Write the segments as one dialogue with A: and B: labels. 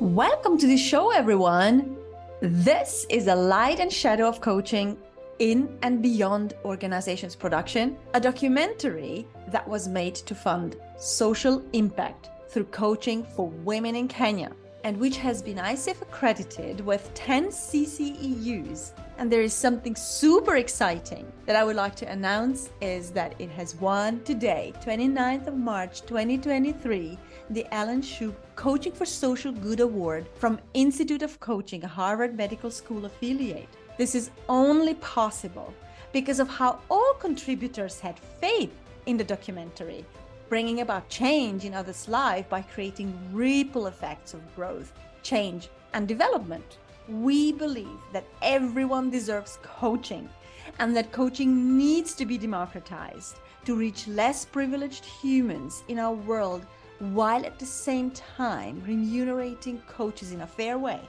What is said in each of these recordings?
A: Welcome to the show, everyone. This is a light and shadow of coaching in and beyond organizations production, a documentary that was made to fund social impact through coaching for women in Kenya and which has been ICF accredited with 10 CCEUs. And there is something super exciting that I would like to announce is that it has won today, 29th of March 2023, the Alan Shoup Coaching for Social Good Award from Institute of Coaching, a Harvard Medical School affiliate. This is only possible because of how all contributors had faith in the documentary, bringing about change in others' life by creating ripple effects of growth, change, and development. We believe that everyone deserves coaching and that coaching needs to be democratized to reach less privileged humans in our world while at the same time remunerating coaches in a fair way.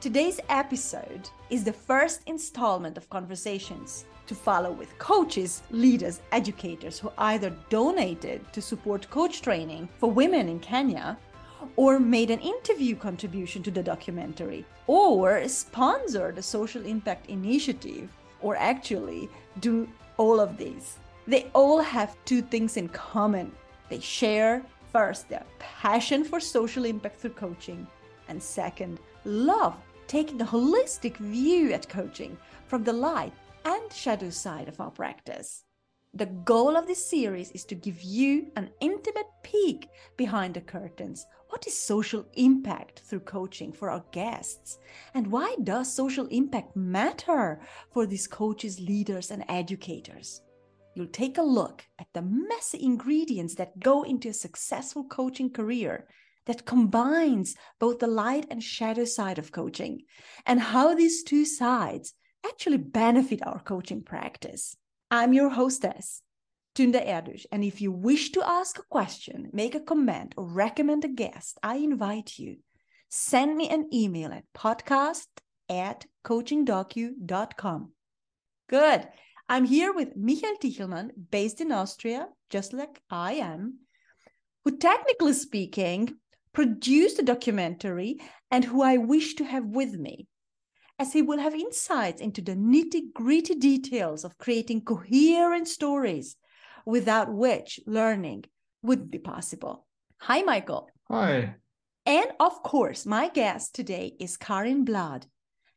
A: Today's episode is the first installment of conversations to follow with coaches, leaders, educators who either donated to support coach training for women in Kenya or made an interview contribution to the documentary or sponsored a social impact initiative or actually do all of these. They all have two things in common. They share First, their passion for social impact through coaching. And second, love taking a holistic view at coaching from the light and shadow side of our practice. The goal of this series is to give you an intimate peek behind the curtains. What is social impact through coaching for our guests? And why does social impact matter for these coaches, leaders, and educators? You'll take a look at the messy ingredients that go into a successful coaching career that combines both the light and shadow side of coaching and how these two sides actually benefit our coaching practice. I'm your hostess, Tünde Erdös, and if you wish to ask a question, make a comment, or recommend a guest, I invite you. Send me an email at podcast at coachingdocu.com. Good. I'm here with Michael Tichelmann, based in Austria, just like I am, who, technically speaking, produced a documentary and who I wish to have with me, as he will have insights into the nitty gritty details of creating coherent stories without which learning wouldn't be possible. Hi, Michael.
B: Hi.
A: And of course, my guest today is Carin Bladh.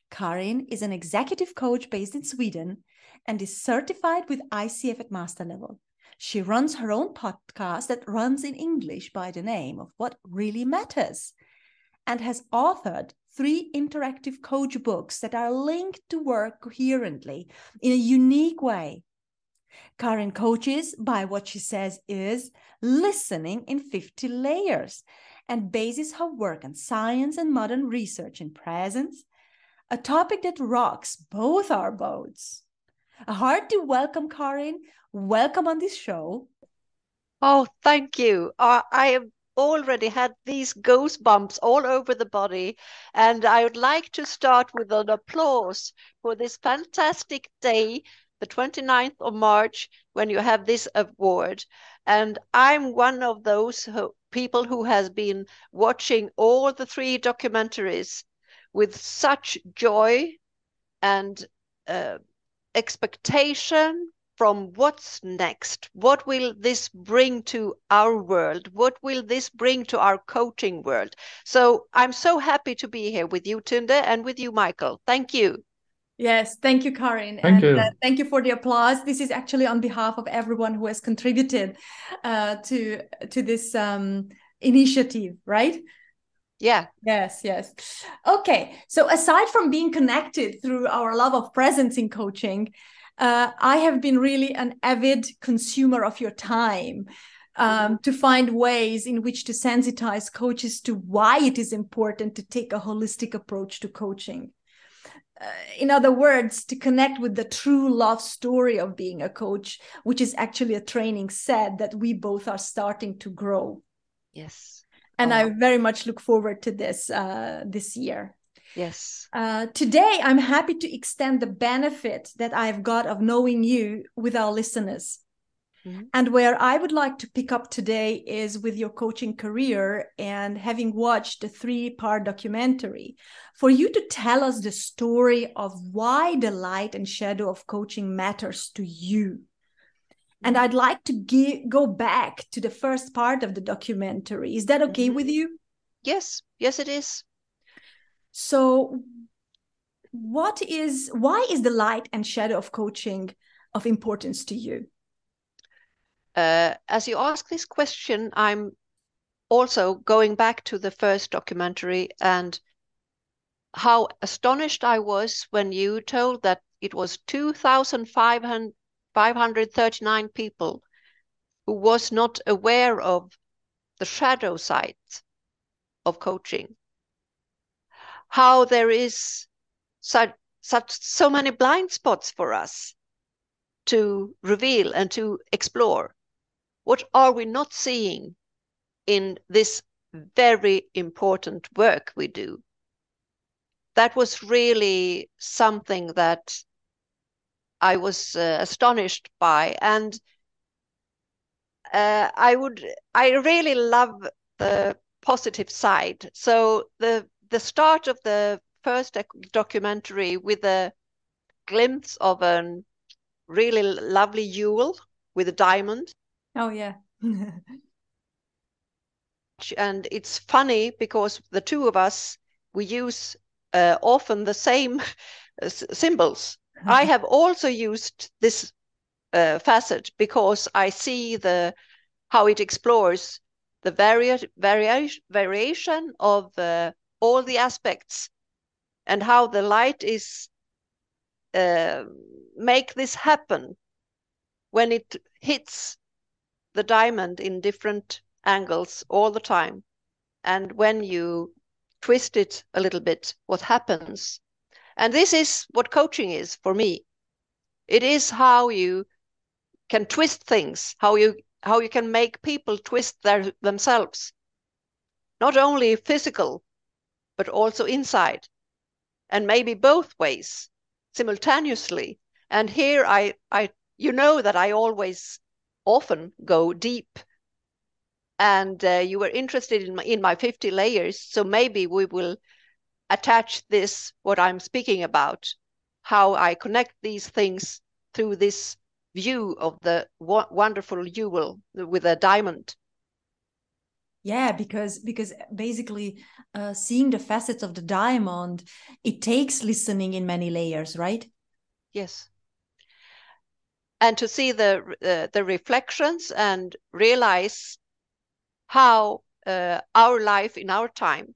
A: Carin is an executive coach based in Sweden and is certified with ICF at master level. She runs her own podcast that runs in English by the name of What Really Matters and has authored three interactive coach books that are linked to work coherently in a unique way. Carin coaches by what she says is listening in 50 layers and bases her work on science and modern research in presence, a topic that rocks both our boats. A hearty welcome, Carin. Welcome on this show.
C: Oh, thank you. Uh, I have already had these goosebumps all over the body, and I would like to start with an applause for this fantastic day, the 29th of March, when you have this award. And I'm one of those who, people who has been watching all the three documentaries with such joy and uh, expectation from what's next. What will this bring to our world? What will this bring to our coaching world? So I'm so happy to be here with you, Tünde, and with you, Michael. Thank you.
A: Yes, thank you, Carin.
B: Thank
A: and,
B: you.
A: Uh, thank you for the applause. This is actually on behalf of everyone who has contributed uh, to to this um, initiative, right?
C: Yeah.
A: Yes, yes. Okay. So aside from being connected through our love of presence in coaching, uh, I have been really an avid consumer of your time um, to find ways in which to sensitize coaches to why it is important to take a holistic approach to coaching. Uh, in other words, to connect with the true love story of being a coach, which is actually a training set that we both are starting to grow.
C: Yes
A: and oh. I very much look forward to this uh, this year.
C: Yes.
A: Uh, today, I'm happy to extend the benefit that I've got of knowing you with our listeners. Mm-hmm. And where I would like to pick up today is with your coaching career and having watched the three part documentary, for you to tell us the story of why the light and shadow of coaching matters to you. And mm-hmm. I'd like to give, go back to the first part of the documentary. Is that okay mm-hmm. with you?
C: Yes, yes, it is.
A: So, what is why is the light and shadow of coaching of importance to you?
C: Uh, as you ask this question, I'm also going back to the first documentary and how astonished I was when you told that it was 2,539 people who was not aware of the shadow side of coaching. How there is such, such so many blind spots for us to reveal and to explore. What are we not seeing in this very important work we do? That was really something that I was uh, astonished by. And uh, I would, I really love the positive side. So the the start of the first documentary with a glimpse of a really lovely jewel with a diamond
A: Oh yeah.
C: and it's funny because the two of us we use uh, often the same uh, symbols. I have also used this uh, facet because I see the how it explores the vari- vari- variation of uh, all the aspects and how the light is uh, make this happen when it hits the diamond in different angles all the time. And when you twist it a little bit, what happens? And this is what coaching is for me. It is how you can twist things, how you how you can make people twist their themselves. Not only physical, but also inside. And maybe both ways simultaneously. And here I I you know that I always often go deep. And uh, you were interested in my, in my 50 layers, so maybe we will attach this, what I'm speaking about, how I connect these things through this view of the wonderful jewel with a diamond.
A: Yeah because because basically uh, seeing the facets of the diamond it takes listening in many layers right?
C: Yes and to see the uh, the reflections and realize how uh, our life in our time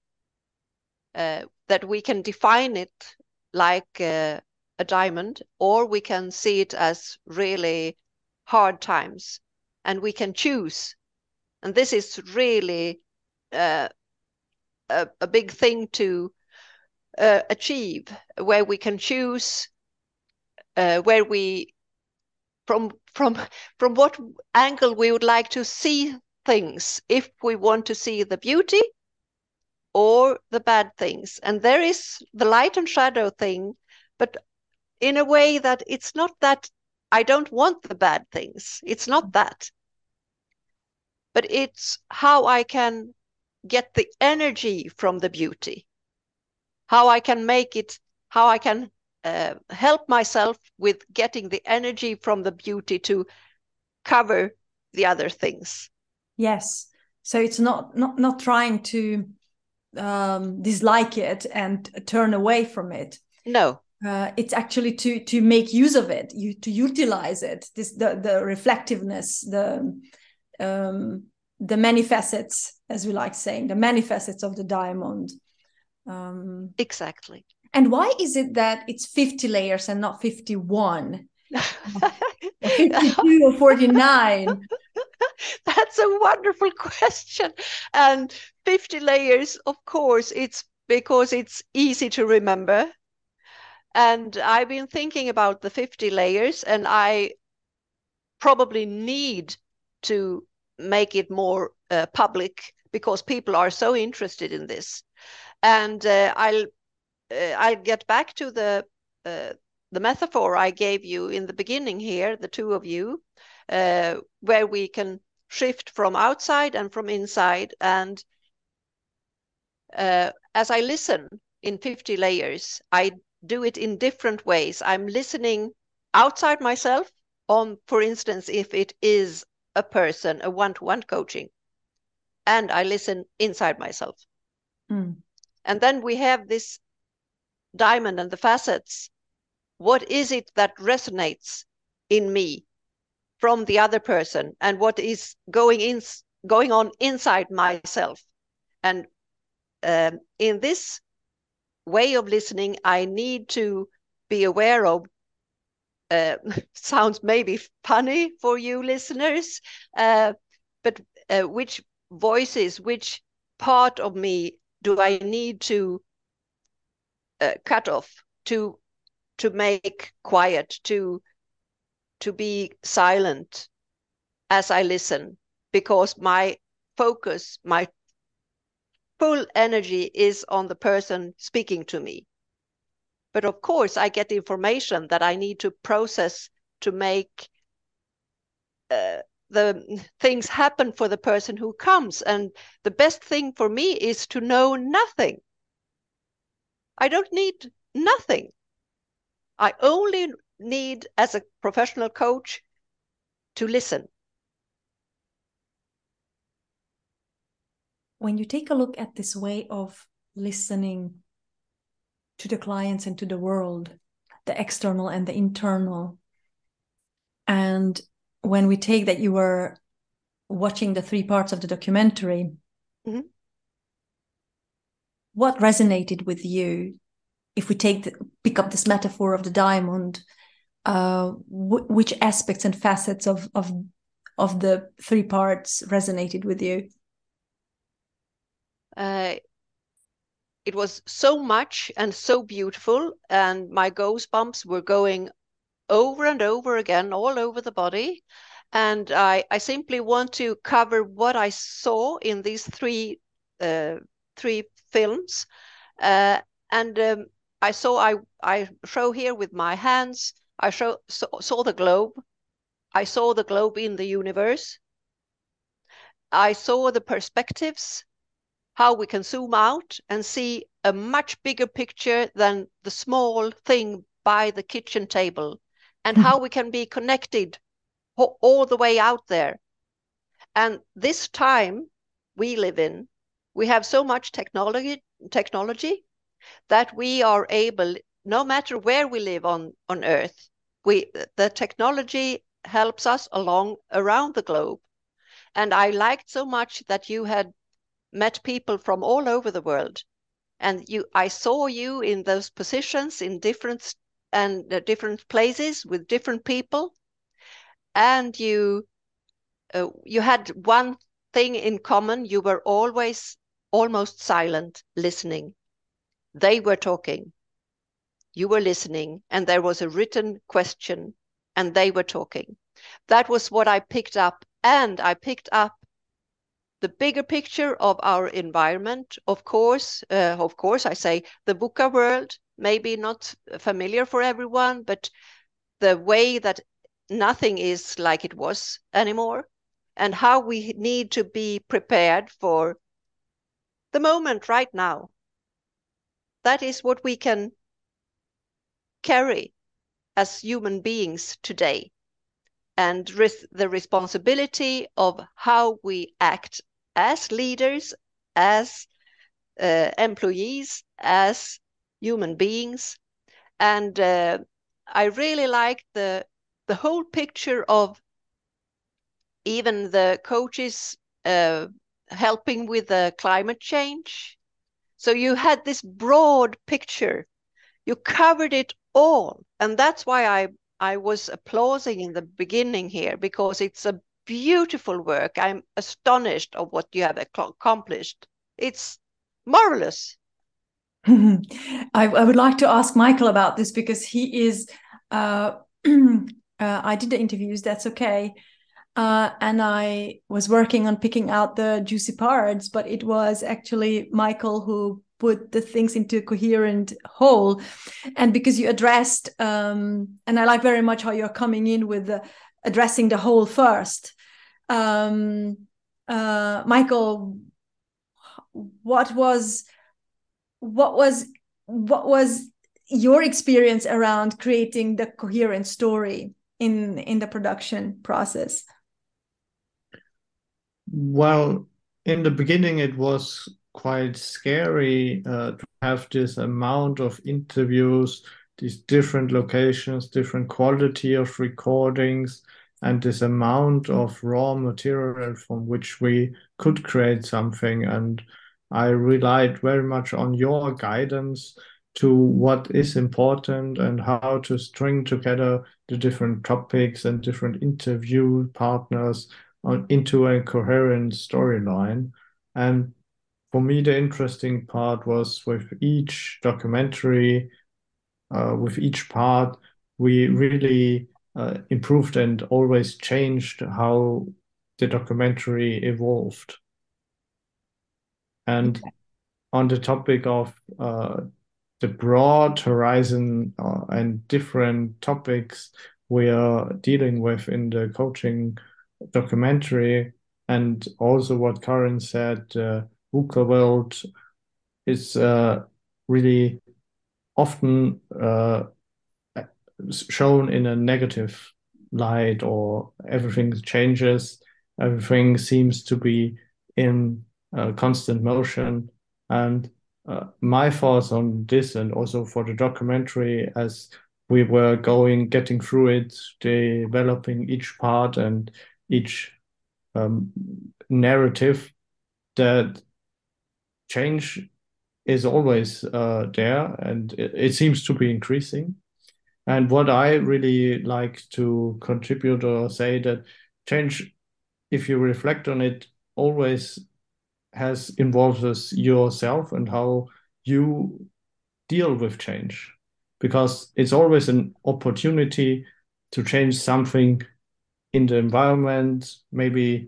C: uh, that we can define it like uh, a diamond or we can see it as really hard times and we can choose. And this is really uh, a, a, big thing to uh, achieve where we can choose where we from from from what angle we would like to see things. If we want to see the beauty or the bad things. And there is the light and shadow thing but in a way that it's not that i don't want the bad things. It's not that. But it's how i can get the energy from the beauty. How i can make it how i can uh, help myself with getting the energy from the beauty to cover the other things.
A: Yes. So it's not not not trying to um, dislike it and turn away from it.
C: No.
A: Uh, it's actually to to make use of it you to utilize it this the the reflectiveness the um the many facets as we like saying the many facets of the diamond.
C: Um exactly
A: and why is it that it's 50 layers and not 51? 52 or 49?
C: That's a wonderful question. And 50 layers, of course, it's because it's easy to remember. And I've been thinking about the 50 layers, and I probably need to make it more uh, public because people are so interested in this. And uh, I'll I'll get back to the uh, the metaphor I gave you in the beginning here, the two of you, uh, where we can shift from outside and from inside. And uh, as I listen in 50 layers, I do it in different ways. I'm listening outside myself on, for instance, if it is a person, a one to one coaching, and I listen inside myself. Mm. And then we have this diamond and the facets. What is it that resonates in me from the other person, and what is going in going on inside myself? And um, in this way of listening, I need to be aware of. Uh, sounds maybe funny for you listeners, uh, but uh, which voices, which part of me do I need to uh, cut off, to to make quiet, to to be silent as I listen, because my focus, my full energy is on the person speaking to me. But of course, I get information that I need to process to make uh, the things happen for the person who comes. And the best thing for me is to know nothing. I don't need nothing. I only need, as a professional coach, to listen.
A: When you take a look at this way of listening to the clients and to the world, the external and the internal, and when we take that you were watching the three parts of the documentary, mm-hmm. What resonated with you? If we take the, pick up this metaphor of the diamond, uh, w- which aspects and facets of of of the three parts resonated with you?
C: Uh, it was so much and so beautiful, and my goosebumps were going over and over again all over the body. And I, I simply want to cover what I saw in these three uh, three films. Uh, and um, I saw I I show here with my hands. I show saw, saw the globe. I saw the globe in the universe. I saw the perspectives, how we can zoom out and see a much bigger picture than the small thing by the kitchen table and how we can be connected all the way out there. And this time we live in, we have so much technology technology that we are able, no matter where we live on, on Earth, we the technology helps us along around the globe. And I liked so much that you had met people from all over the world. And you I saw you in those positions in different and uh, different places with different people and you uh, you had one thing in common you were always almost silent listening. They were talking. You were listening and there was a written question and they were talking. That was what i picked up and i picked up the bigger picture of our environment. Of course uh, of course i say the VUCA world maybe not familiar for everyone, but the way that nothing is like it was anymore, and how we need to be prepared for the moment right now. That is what we can carry as human beings today. And the responsibility of how we act as leaders, as uh, employees, as human beings. And uh, I really like the the whole picture of even the coaches uh, helping with the climate change. So you had this broad picture. You covered it all, and that's why I I was applauding in the beginning here because it's a beautiful work. I'm astonished of what you have accomplished. It's marvelous.
A: I, I, would like to ask Michael about this because he is. Uh, uh, I did the interviews. That's okay. Uh, and I was working on picking out the juicy parts, but it was actually Michael who put the things into a coherent whole. And because you addressed, um, and I like very much how you're coming in with the addressing the whole first. Um, uh, Michael, what was what was what was your experience around creating the coherent story in in the production process?
B: Well, in the beginning, it was quite scary uh, to have this amount of interviews, these different locations, different quality of recordings, and this amount of raw material from which we could create something. And I relied very much on your guidance to what is important and how to string together the different topics and different interview partners on, into a coherent storyline. And for me, the interesting part was with each documentary, uh, with each part, we really uh, improved and always changed how the documentary evolved. And on the topic of uh, the broad horizon uh, and different topics we are dealing with in the coaching documentary, and also what Carin said, uh, world is uh, really often uh, shown in a negative light, or everything changes, everything seems to be in uh, constant motion, and uh, my thoughts on this and also for the documentary as we were going getting through it developing each part and each um, narrative that change is always uh, there and it, it, seems to be increasing. And what i really like to contribute or say that change if you reflect on it always has involves yourself and how you deal with change. Because it's always an opportunity to change something in the environment maybe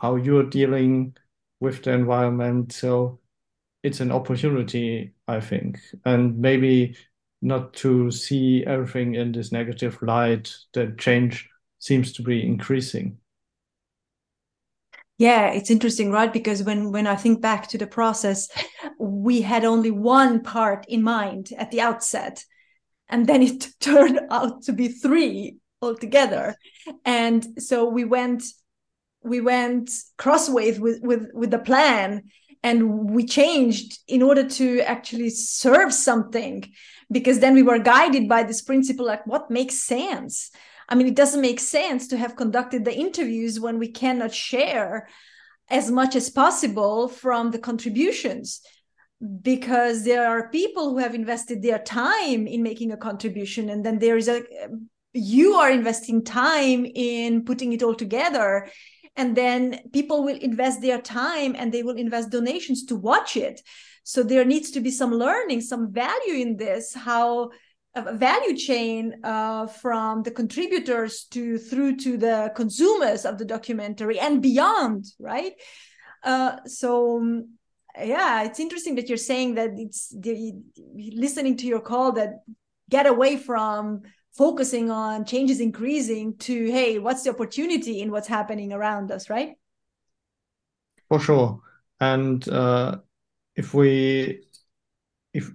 B: how you're dealing with the environment. So it's an opportunity i think. And maybe not to see everything in this negative light that change seems to be increasing.
A: Yeah it's interesting right? Because when when i think back to the process we had only one part in mind at the outset and then it turned out to be three altogether and so we went we went crossways with with with the plan and we changed in order to actually serve something because then we were guided by this principle like what makes sense? I mean, it doesn't make sense to have conducted the interviews when we cannot share as much as possible from the contributions because there are people who have invested their time in making a contribution and then there is a you are investing time in putting it all together and then people will invest their time and they will invest donations to watch it. So there needs to be some learning some value in this how a value chain uh, from the contributors to through to the consumers of the documentary and beyond right? Uh, so um, yeah it's interesting that you're saying that it's the, listening to your call that get away from focusing on changes increasing to hey what's the opportunity in what's happening around us right
B: for sure and uh, if we if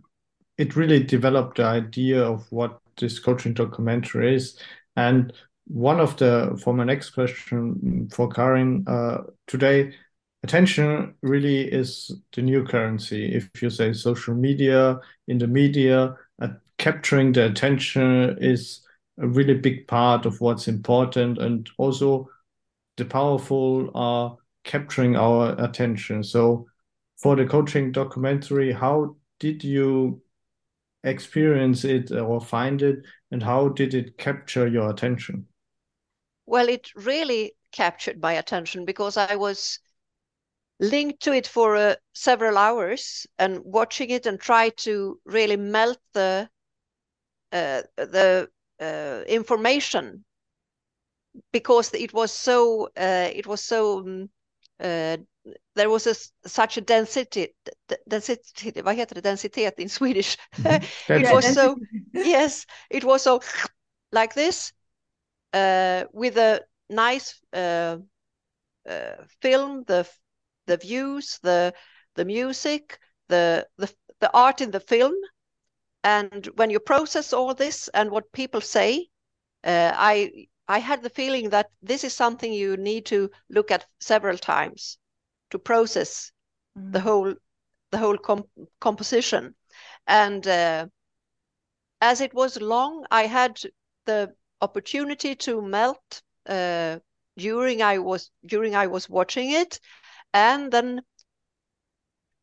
B: it really developed the idea of what this coaching documentary is. And one of the, for my next question for Carin uh, today, attention really is the new currency. If you say social media, in the media, uh, capturing the attention is a really big part of what's important. And also the powerful are capturing our attention. So for the coaching documentary, how did you experience it or find it and how did it capture your attention
C: well it really captured my attention because i was linked to it for uh, several hours and watching it and try to really melt the uh, the uh, information because it was so uh, it was so um, there was a, such a density, density, vad heter det, densitet in Swedish. Mm. it was so, yes, it was so like this. uh, with a nice uh, uh, film, the the views, the the music, the the the art in the film, and when you process all this and what people say, uh, I I had the feeling that this is something you need to look at several times to process mm. the whole the whole comp composition, and uh, as it was long, I had the opportunity to melt uh, during I was during I was watching it, and then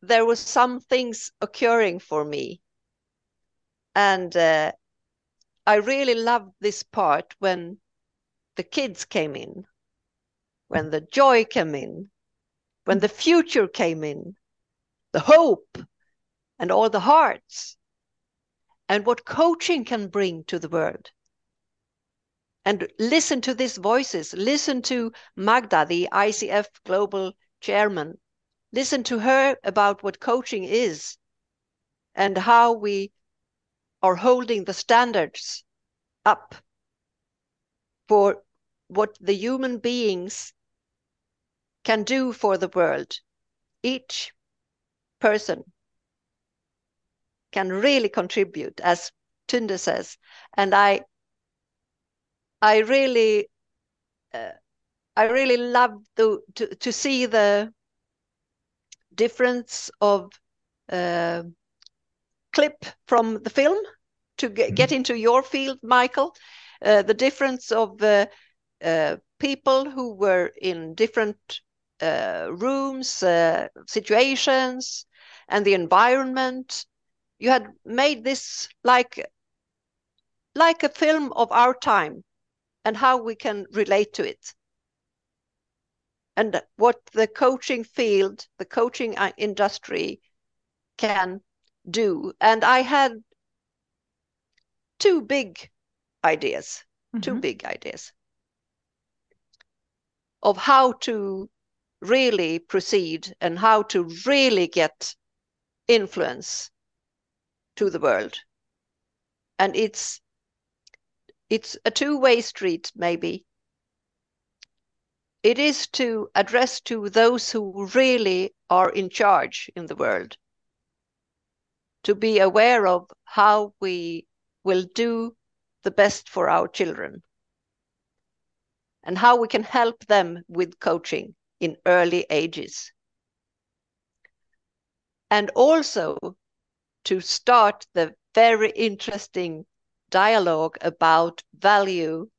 C: there was some things occurring for me, and uh, I really loved this part when the kids came in, when the joy came in, when the future came in, the hope, and all the hearts, and what coaching can bring to the world and listen to these voices. Listen to Magda, the ICF global chairman. Listen to her about what coaching is and how we are holding the standards up for what the human beings can do for the world. Each person can really contribute, as Tünde says. And I I really, uh, I really love to, to to see the difference of uh, clip from the film to get, get mm-hmm. into your field, Michael. Uh, the difference of uh, uh, people who were in different uh, rooms, uh, situations, and the environment. You had made this like like a film of our time and how we can relate to it. And what the coaching field, the coaching uh, industry can do. And I had two big ideas, mm-hmm. two big ideas of how to really proceed and how to really get influence to the world. And it's it's a two-way street maybe it is to address to those who really are in charge in the world to be aware of how we will do the best for our children and how we can help them with coaching in early ages. And also to start the very interesting dialogue about value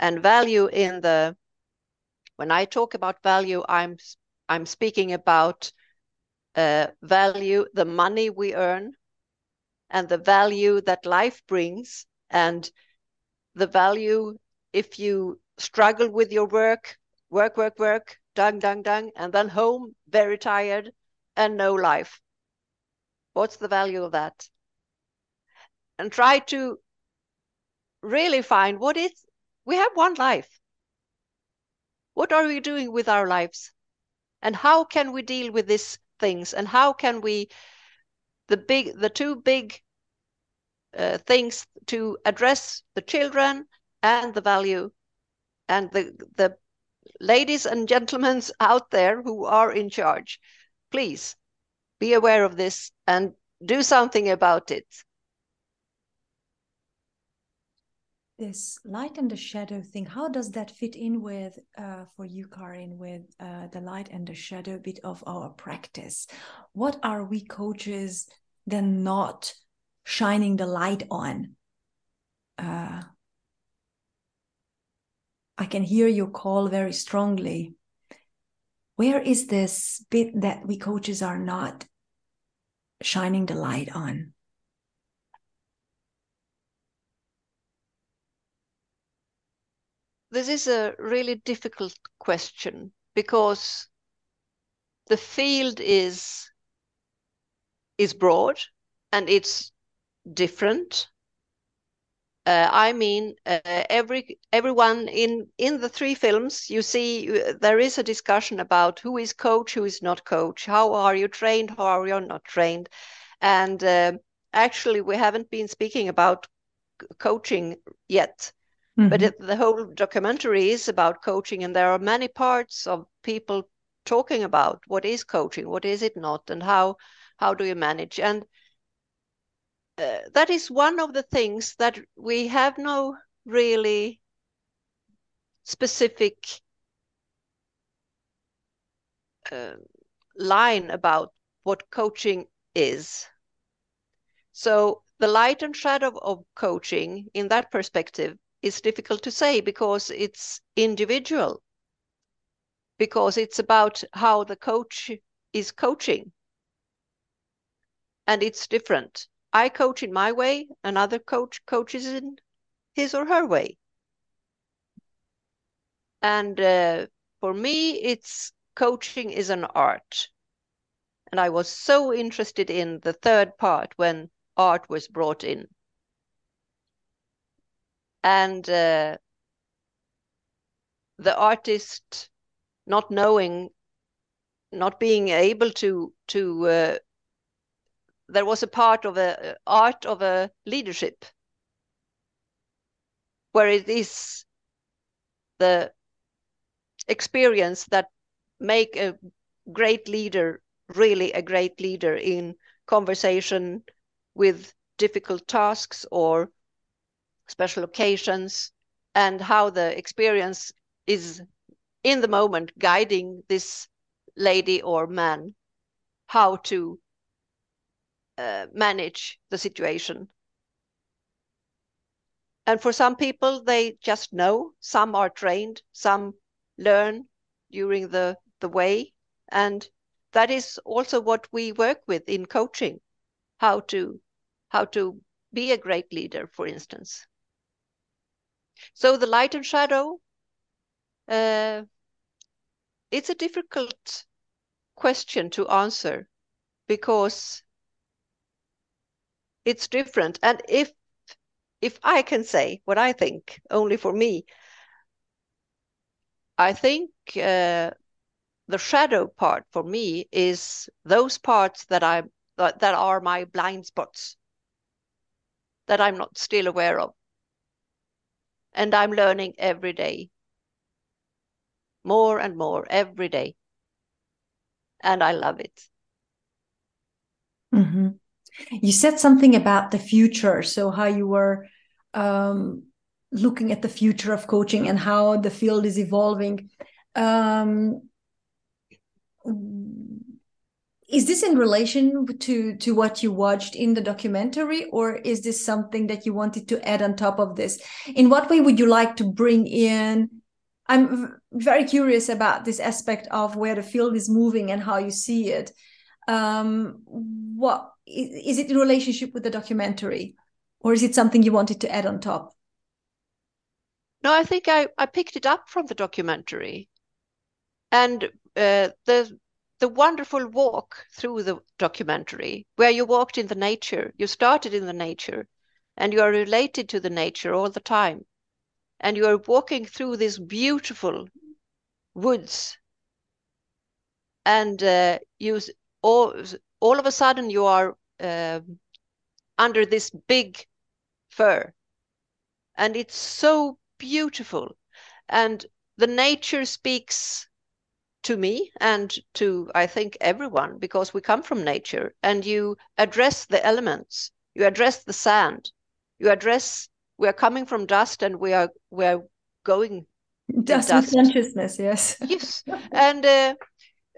C: and value in the when i talk about value i'm i'm speaking about Uh, value the money we earn and the value that life brings and the value if you struggle with your work work work work dung dung dung and then home very tired and no life. What's the value of that? And try to really find what is we have one life. What are we doing with our lives? And how can we deal with these things and how can we the big the two big uh, things to address the children and the value and the the ladies and gentlemen out there who are in charge please be aware of this and do something about it
A: this light and the shadow thing how does that fit in with uh, for you carin with uh, the light and the shadow bit of our practice? What are we coaches then not shining the light on? Uh, i can hear your call very strongly. Where is this bit that we coaches are not shining the light on
C: this is a really difficult question because the field is is broad and it's different. Uh, I mean, uh, every everyone in in the three films, you see, uh, there is a discussion about who is coach, who is not coach, how are you trained, how are you not trained, and uh, actually, we haven't been speaking about coaching yet Mm-hmm. But it, the whole documentary is about coaching, and there are many parts of people talking about what is coaching, what is it not, and how how do you manage. And uh, that is one of the things that we have no really specific uh, line about what coaching is. So the light and shadow of coaching in that perspective is difficult to say because it's individual. Because it's about how the coach is coaching. And it's different. I coach in my way another coach coaches in his or her way. And uh, for me it's coaching is an art. And i was so interested in the third part when art was brought in and uh, the artist not knowing not being able to to uh, there was a part of a uh, art of a leadership where it is the experience that make a great leader really a great leader in conversation with difficult tasks or special occasions and how the experience is in the moment guiding this lady or man how to uh, manage the situation. And for some people they just know. Some are trained some learn during the the way. And that is also what we work with in coaching how to how to be a great leader for instance so the light and shadow, uh, it's a difficult question to answer because it's different. And if if I can say what I think, only for me, I think uh, the shadow part for me is those parts that I that, that are my blind spots that I'm not still aware of and I'm learning every day. More and more every day. And I love it.
A: Mm-hmm. You said something about the future. So, how you were um, looking at the future of coaching and how the field is evolving. Um, is this in relation to to what you watched in the documentary or is this something that you wanted to add on top of this? In what way would you like to bring in? I'm very curious about this aspect of where the field is moving and how you see it. Um, what is it in relationship with the documentary or is it something you wanted to add on top?
C: No i think i, I picked it up from the documentary. And uh, the the wonderful walk through the documentary where you walked in the nature you started in the nature and you are related to the nature all the time. And you are walking through these beautiful woods. And uh, you all, all of a sudden you are uh, under this big fir. And it's so beautiful. And the nature speaks to me and to I think everyone because we come from nature and you address the elements you address the sand you address we are coming from dust and we are we are going
A: dust, dust. consciousness yes.
C: Yes. And uh,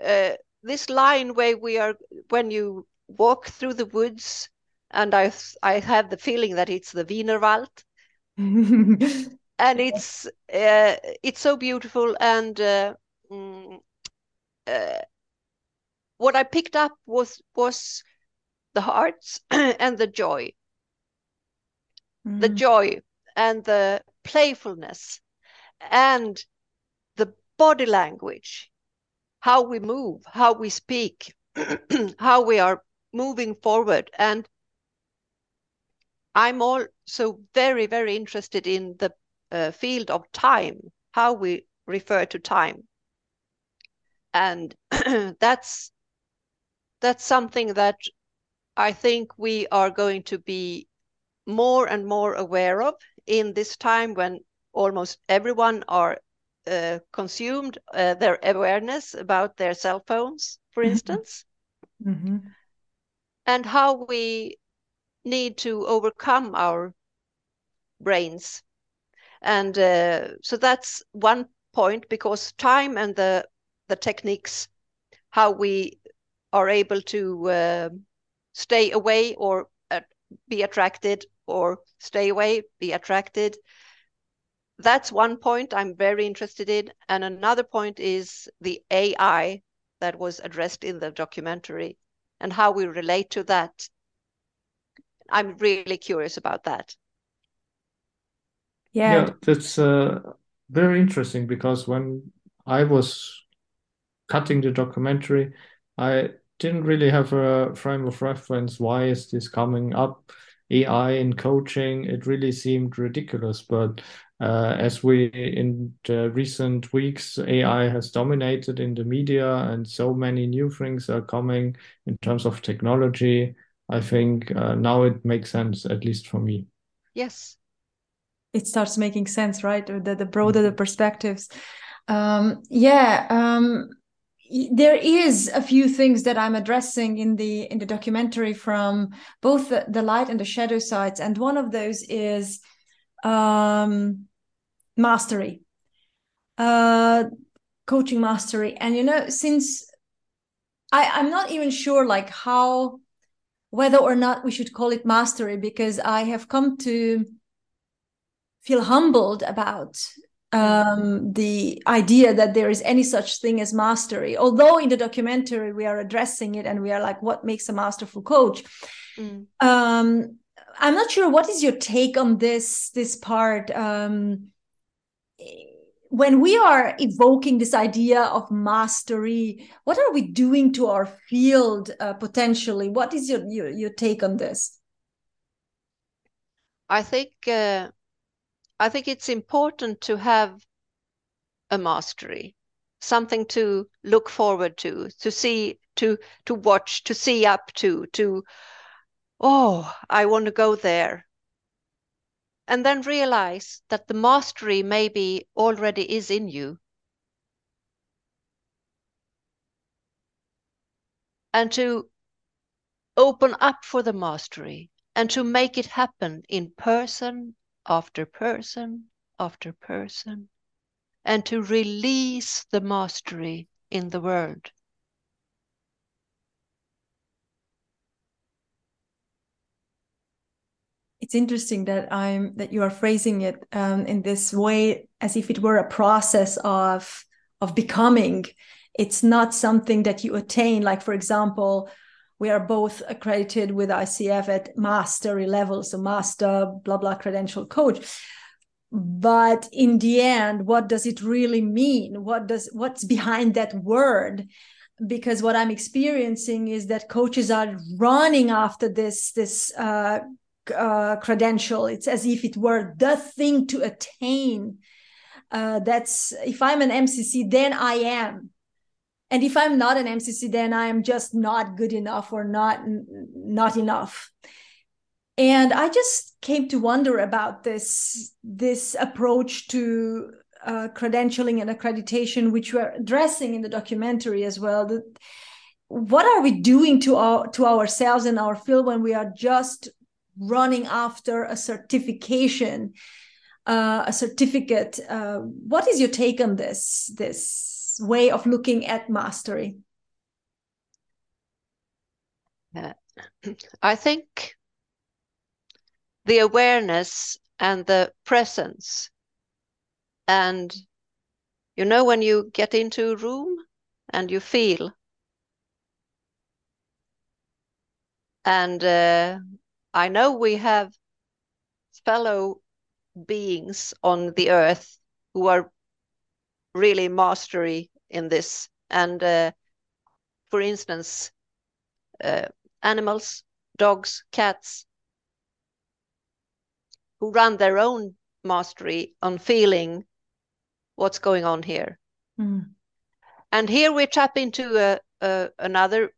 C: uh, this line where we are when you walk through the woods and I I have the feeling that it's the Wienerwald. And it's uh, it's so beautiful and uh, uh, what I picked up was was the hearts and the joy, mm. the joy and the playfulness, and the body language, how we move, how we speak, how we are moving forward, and I'm also very very interested in the uh, field of time, how we refer to time and that's that's something that I think we are going to be more and more aware of in this time when almost everyone are uh, consumed uh, their awareness about their cell phones, for mm-hmm. instance, mm-hmm. and how we need to overcome our brains. And uh, so that's one point because time and the the techniques, how we are able to uh, stay away or uh, be attracted or stay away, be attracted. That's one point I'm very interested in. And another point is the AI that was addressed in the documentary and how we relate to that. I'm really curious about that.
B: Yeah, yeah that's uh, very interesting because when I was cutting the documentary, I didn't really have a frame of reference. Why is this coming up? AI in coaching, it really seemed ridiculous. But uh, as we in the recent weeks, AI has dominated in the media, and so many new things are coming in terms of technology. I think uh, now it makes sense, at least for me.
C: Yes,
A: it starts making sense, right? The the broader the mm-hmm. perspectives. Um, yeah. Um, there is a few things that i'm addressing in the in the documentary from both the, the light and the shadow sides and one of those is um mastery. Uh coaching mastery. And you know since i i'm not even sure like how whether or not we should call it mastery because i have come to feel humbled about um, the idea that there is any such thing as mastery. Although in the documentary we are addressing it and we are like, what makes a masterful coach? Mm. Um, I'm not sure. What is your take on this this part? Um, when we are evoking this idea of mastery, what are we doing to our field uh, potentially? What is your, your your take on this?
C: I think. Uh I think it's important to have a mastery, something to look forward to, to see, to to watch, to see up to, to oh, I want to go there. And then realize that the mastery maybe already is in you. And to open up for the mastery and to make it happen in person after person after person, and to release the mastery in the world.
A: It's interesting that I'm that you are phrasing it um, in this way, as if it were a process of of becoming. It's not something that you attain. Like, for example, we are both accredited with ICF at mastery level, so master, blah, blah, credential coach. But in the end, what does it really mean? What does what's behind that word? Because what I'm experiencing is that coaches are running after this this uh, uh, credential. It's as if it were the thing to attain. Uh, that's if I'm an MCC, then I am and if i'm not an mcc then i'm just not good enough or not not enough. And i just came to wonder about this this approach to uh, credentialing and accreditation which we're addressing in the documentary as well. That what are we doing to our to ourselves and our field when we are just running after a certification uh, a certificate? Uh, what is your take on this this way of looking at mastery?
C: Uh, I think the awareness and the presence and you know when you get into a room and you feel and uh, i know we have fellow beings on the earth who are really mastery in this. And uh, for instance, uh, animals, dogs, cats, who run their own mastery on feeling what's going on here. Mm. And here we tap into a, a, another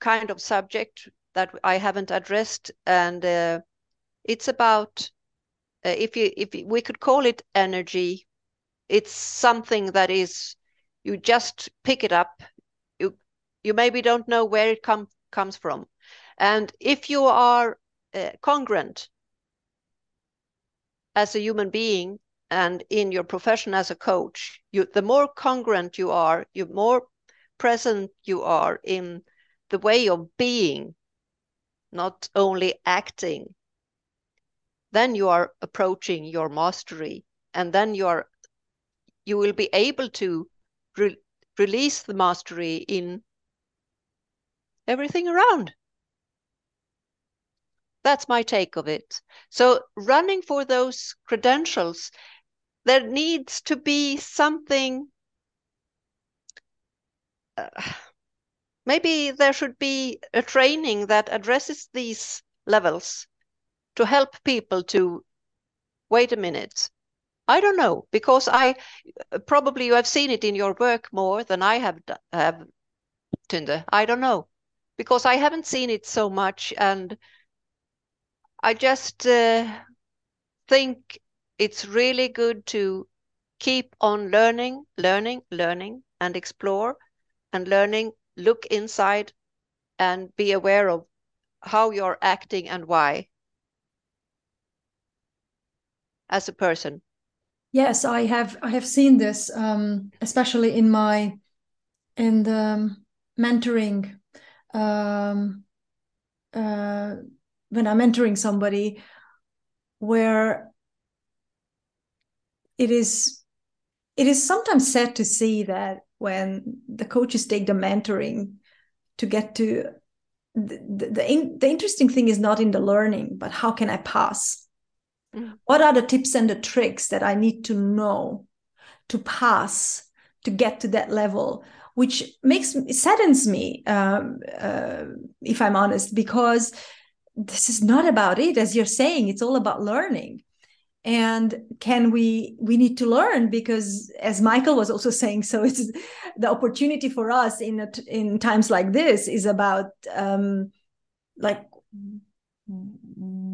C: kind of subject that I haven't addressed, and uh, it's about uh, if you if we could call it energy, it's something that is you just pick it up. You you maybe don't know where it come comes from, and if you are uh, congruent as a human being and in your profession as a coach, you the more congruent you are, you more present you are in the way of being, not only acting, then you are approaching your mastery, and then you are you will be able to re release the mastery in everything around. That's my take of it. So running for those credentials, there needs to be something. Uh, maybe there should be a training that addresses these levels to help people to wait a minute. I don't know because I probably you have seen it in your work more than I have have. I don't know because I haven't seen it so much and I just uh, think it's really good to keep on learning, learning, learning, and explore and learning, look inside and be aware of how you're acting and why as a person.
A: Yes, I have. I have seen this, um, especially in my in the mentoring um, uh, when I'm mentoring somebody where it is it is sometimes sad to see that when the coaches take the mentoring to get to the the, the, in, the interesting thing is not in the learning but how can i pass what are the tips and the tricks that i need to know to pass to get to that level which makes saddens me um, uh, if i'm honest because this is not about it as you're saying it's all about learning. And can we we need to learn because as michael was also saying so it's the opportunity for us in a, in times like this is about um like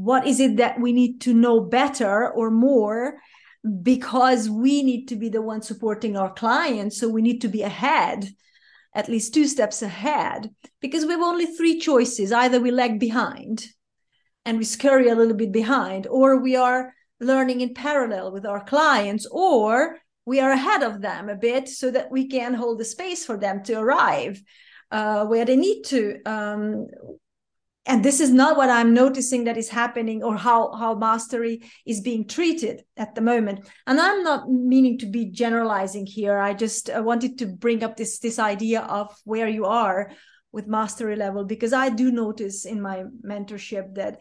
A: what is it that we need to know better or more because we need to be the one supporting our clients. So we need to be ahead at least two steps ahead because we have only three choices. Either we lag behind and we scurry a little bit behind or we are learning in parallel with our clients or we are ahead of them a bit so that we can hold the space for them to arrive uh, where they need to um, and this is not what i'm noticing that is happening or how how mastery is being treated at the moment. And i'm not meaning to be generalizing here. I just uh, wanted to bring up this this idea of where you are with mastery level because i do notice in my mentorship that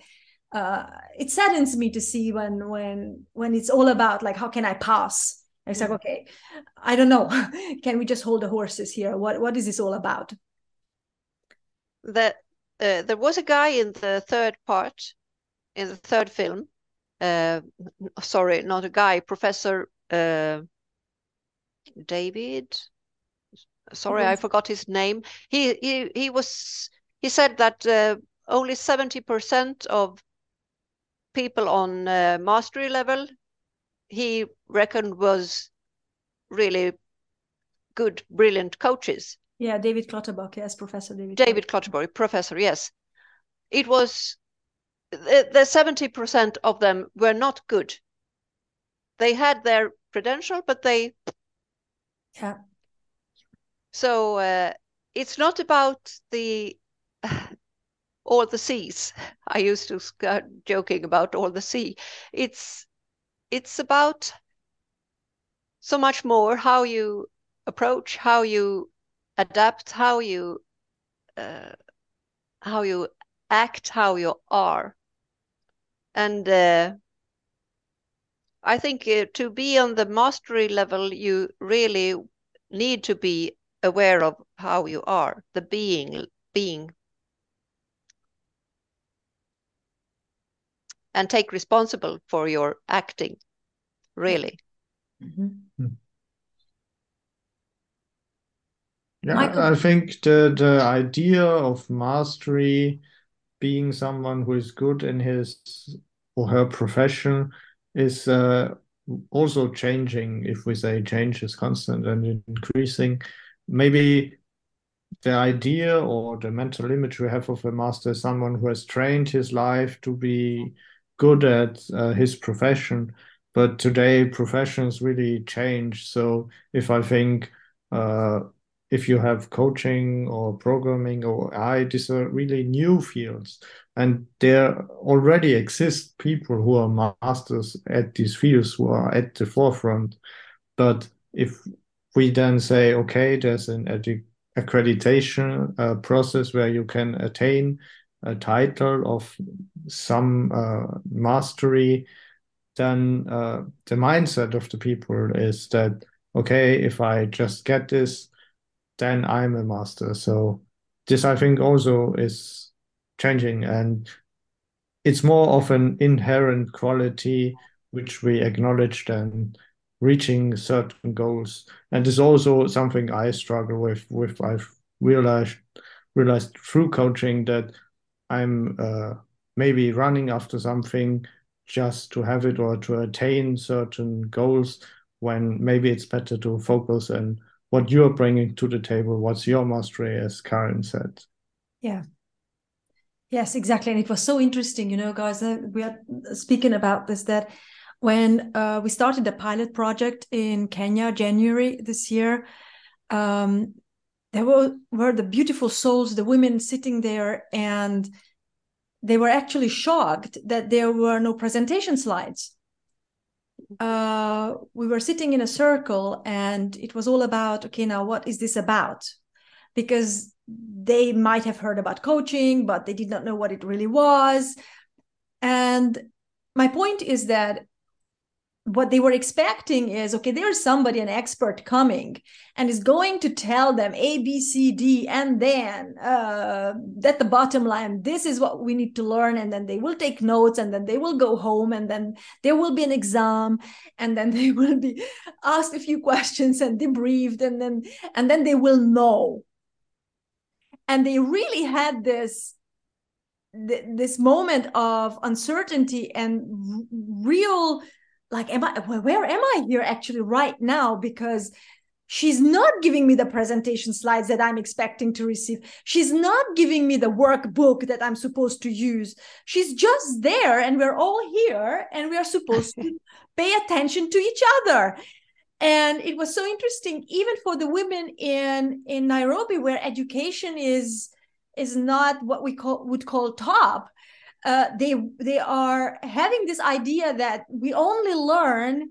A: uh, it saddens me to see when when when it's all about like how can i pass? It's like mm. okay i don't know. Can we just hold the horses here? What what is this all about?
C: That uh, there was a guy in the third part, in the third film. Uh, sorry, not a guy, Professor uh, David. Sorry, I forgot his name. He he he was. He said that uh, only seventy percent of people on uh, mastery level he reckoned was really good, brilliant coaches.
A: Yeah, David Clutterbuck, yes, Professor David.
C: David Clutterbuck, Professor, yes. It was the, the 70% of them were not good. They had their credential, but they.
A: Yeah.
C: So uh, it's not about the all the seas. I used to start joking about all the sea. It's it's about so much more how you approach, how you adapt how you uh, how you act, how you are, and uh, I think uh, to be on the mastery level, you really need to be aware of how you are, the being being, and take responsible for your acting. Really.
A: Mm -hmm. Mm.
B: Yeah, Michael. I think the the idea of mastery being someone who is good in his or her profession is uh, also changing. If we say change is constant and increasing, maybe the idea or the mental image we have of a master is someone who has trained his life to be good at uh, his profession. But today, professions really change. So if I think uh, if you have coaching or programming or AI, these are really new fields. And there already exist people who are masters at these fields who are at the forefront. But if we then say, okay, there's an accreditation uh, process where you can attain a title of some uh, mastery, then uh, the mindset of the people is that, okay, if I just get this, then I'm a master. So this, I think, also is changing, and it's more of an inherent quality which we acknowledge than reaching certain goals. And it's also something I struggle with. With I've realized realized through coaching that I'm uh, maybe running after something just to have it or to attain certain goals when maybe it's better to focus and what you're bringing to the table. What's your mastery, as Carin said?
A: Yeah. Yes, exactly. And it was so interesting, you know, guys, uh, we are speaking about this that when uh, we started the pilot project in Kenya, January this year, um, there were, were the beautiful souls, the women sitting there, and they were actually shocked that there were no presentation slides uh, we were sitting in a circle and it was all about okay now what is this about? Because they might have heard about coaching but they did not know what it really was. And my point is that what they were expecting is okay there's somebody an expert coming and is going to tell them a b c d and then uh, at the bottom line this is what we need to learn. And then they will take notes and then they will go home and then there will be an exam and then they will be asked a few questions and debriefed and then and then they will know. And they really had this this moment of uncertainty and real like am i where am i here actually right now? Because she's not giving me the presentation slides that i'm expecting to receive. She's not giving me the workbook that i'm supposed to use. She's just there and we're all here and we are supposed to pay attention to each other. And it was so interesting even for the women in in nairobi where education is is not what we call would call top uh, they they are having this idea that we only learn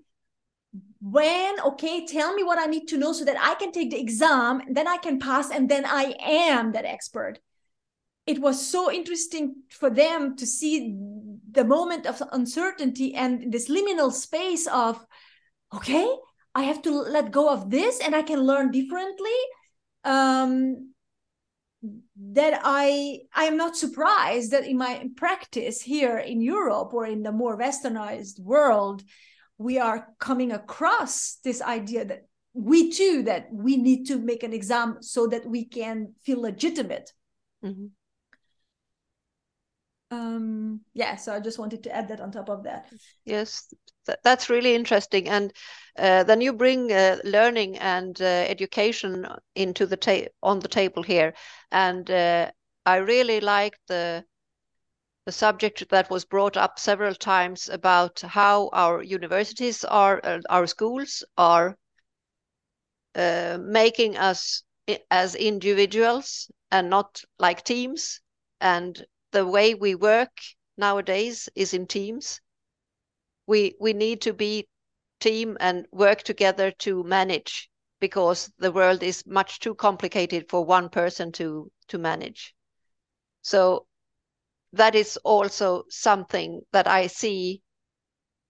A: when okay tell me what i need to know so that i can take the exam then i can pass and then i am that expert. It was so interesting for them to see the moment of uncertainty and this liminal space of okay i have to let go of this and i can learn differently. Um, that I I am not surprised that in my practice here in Europe or in the more westernized world, we are coming across this idea that we too that we need to make an exam so that we can feel legitimate. Mm-hmm. Um, yeah, so I just wanted to add that on top of that.
C: Yes, th- that's really interesting. And uh, then you bring uh, learning and uh, education into the ta- on the table here, and uh, I really like the the subject that was brought up several times about how our universities are, uh, our schools are uh, making us as individuals and not like teams, and the way we work nowadays is in teams. We we need to be team and work together to manage because the world is much too complicated for one person to to manage. So that is also something that i see